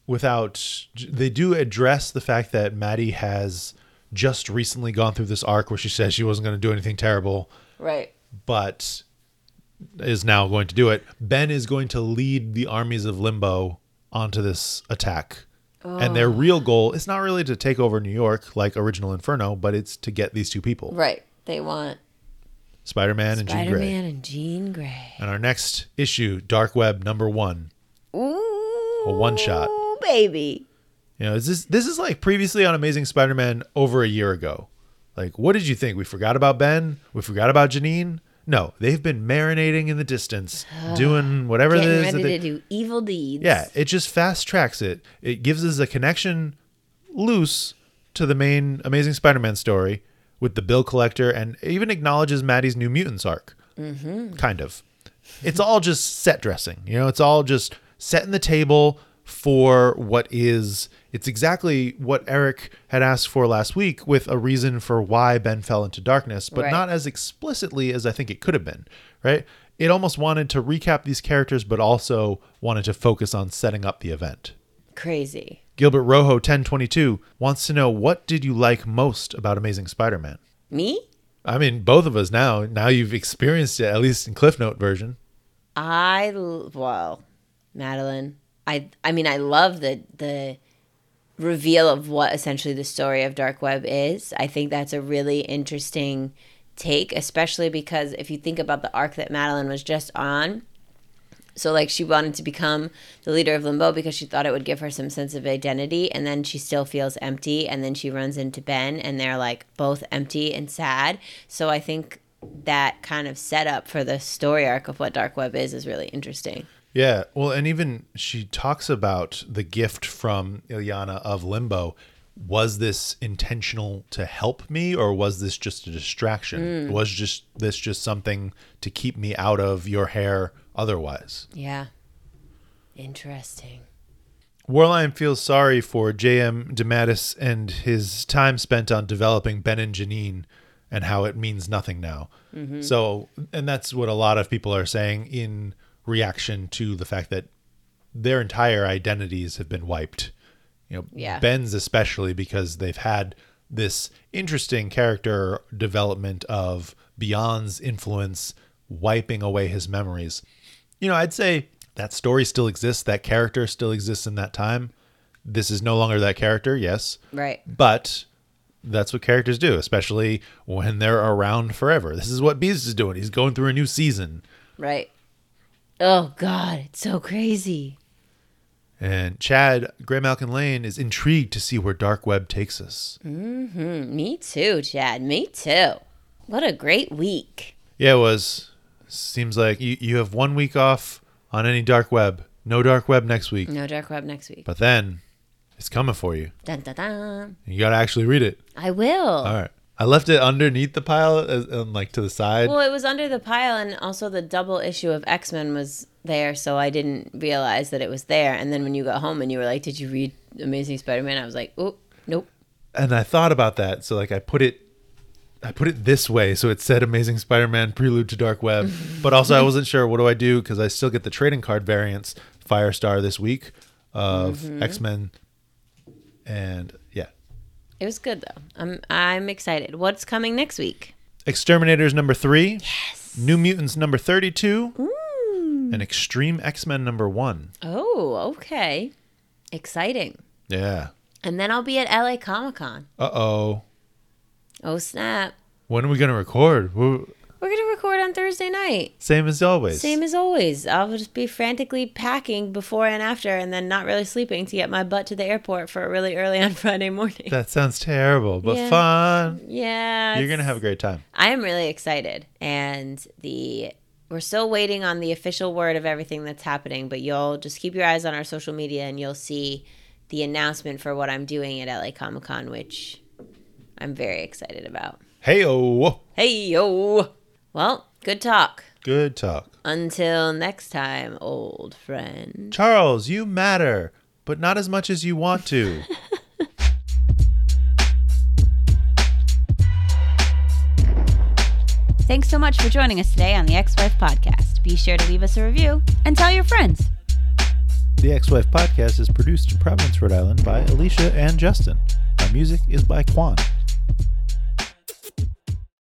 without they do address the fact that Maddie has just recently gone through this arc where she says she wasn't going to do anything terrible, Right. but is now going to do it. Ben is going to lead the armies of Limbo onto this attack. And their oh. real goal is not really to take over New York like original Inferno, but it's to get these two people, Right. They want Spider Man and Jean Spider Grey. Man and Jean Grey. And our next issue, Dark Web number one. Ooh. A one-shot. baby. You know, is this this is like previously on Amazing Spider-Man over a year ago. Like, what did you think? We forgot about Ben. We forgot about Janine. No, they've been marinating in the distance, doing whatever it is. Ready that they- to do evil deeds. yeah, it just fast tracks it. It gives us a connection loose to the main Amazing Spider-Man story with the bill collector, and even acknowledges Maddie's New Mutants arc. Mm-hmm. Kind of. It's all just set dressing. You know, it's all just setting the table for what is. It's exactly what Eric had asked for last week, with a reason for why Ben fell into darkness, but Right. not as explicitly as I think it could have been. Right? It almost wanted to recap these characters, but also wanted to focus on setting up the event. Crazy. Gilbert Rojo 1022 wants to know what did you like most about Amazing Spider-Man? Me? I mean, both of us now. Now you've experienced it, at least in Cliff Note version. I well, Madeline. I I mean I love the the reveal of what essentially the story of Dark Web is. I think that's a really interesting take, especially because if you think about the arc that Madeline was just on, so like she wanted to become the leader of Limbo because she thought it would give her some sense of identity and then she still feels empty and then she runs into Ben and they're like both empty and sad. So I think that kind of setup for the story arc of what Dark Web is is really interesting. Yeah, well, and even she talks about the gift from Illyana of Limbo. Was this intentional to help me, or was this just a distraction? Mm. Was just this just something to keep me out of your hair? Otherwise, Yeah. Interesting. Warline feels sorry for J.M. DeMatteis and his time spent on developing Ben and Janine and how it means nothing now. Mm-hmm. So, and that's what a lot of people are saying in reaction to the fact that their entire identities have been wiped. You know, Yeah. Ben's especially because they've had this interesting character development of Beyond's influence wiping away his memories. You know, I'd say that story still exists, that character still exists in that time. This is no longer that character, yes, Right. but that's what characters do, especially when they're around forever. This is what Beast is doing. He's going through a new season. Right. Oh God, it's so crazy. And Chad, Grey Malkin Lane, is intrigued to see where Dark Web takes us. Mm, me too, Chad. Me too. What a great week. Yeah, it was. Seems like you, you have one week off on any Dark Web. No Dark Web next week. No Dark Web next week. But then it's coming for you. Dun, dun, dun. You got to actually read it. I will. All right. I left it underneath the pile as, and like to the side. Well, it was under the pile, and also the double issue of X Men was there, so I didn't realize that it was there. And then when you got home and you were like, "Did you read Amazing Spider Man?" I was like, "Oh, nope." and I thought about that. So like I put it I put it this way so it said Amazing Spider-Man Prelude to Dark Web. but also I wasn't sure what do I do cuz I still get the trading card variants Firestar this week of mm-hmm. X-Men and yeah. It was good though. I'm I'm excited. What's coming next week? X-Terminators number 3. Yes. New Mutants number 32. Ooh. And Extreme X-Men number 1. Oh, okay. Exciting. Yeah. And then I'll be at LA Comic Con. Uh-oh. Oh Oh, snap! When are we going to record? We're- We're gonna record on Thursday night. Same as always. Same as always. I'll just be frantically packing before and after, and then not really sleeping to get my butt to the airport for really early on Friday morning. that sounds terrible, but Yeah. fun. yeah, You're going to it's- have a great time. I am really excited, and the we're still waiting on the official word of everything that's happening. But you'll just keep your eyes on our social media, and you'll see the announcement for what I'm doing at LA Comic Con, which I'm very excited about. Hey-oh. Hey yo! Well, good talk. Good talk. Until next time, old friend. Charles, you matter, but not as much as you want to. Thanks so much for joining us today on the X Wife Podcast. Be sure to leave us a review and tell your friends. the X Wife Podcast is produced in Providence, Rhode Island by Alicia and Justin. Our music is by Quan.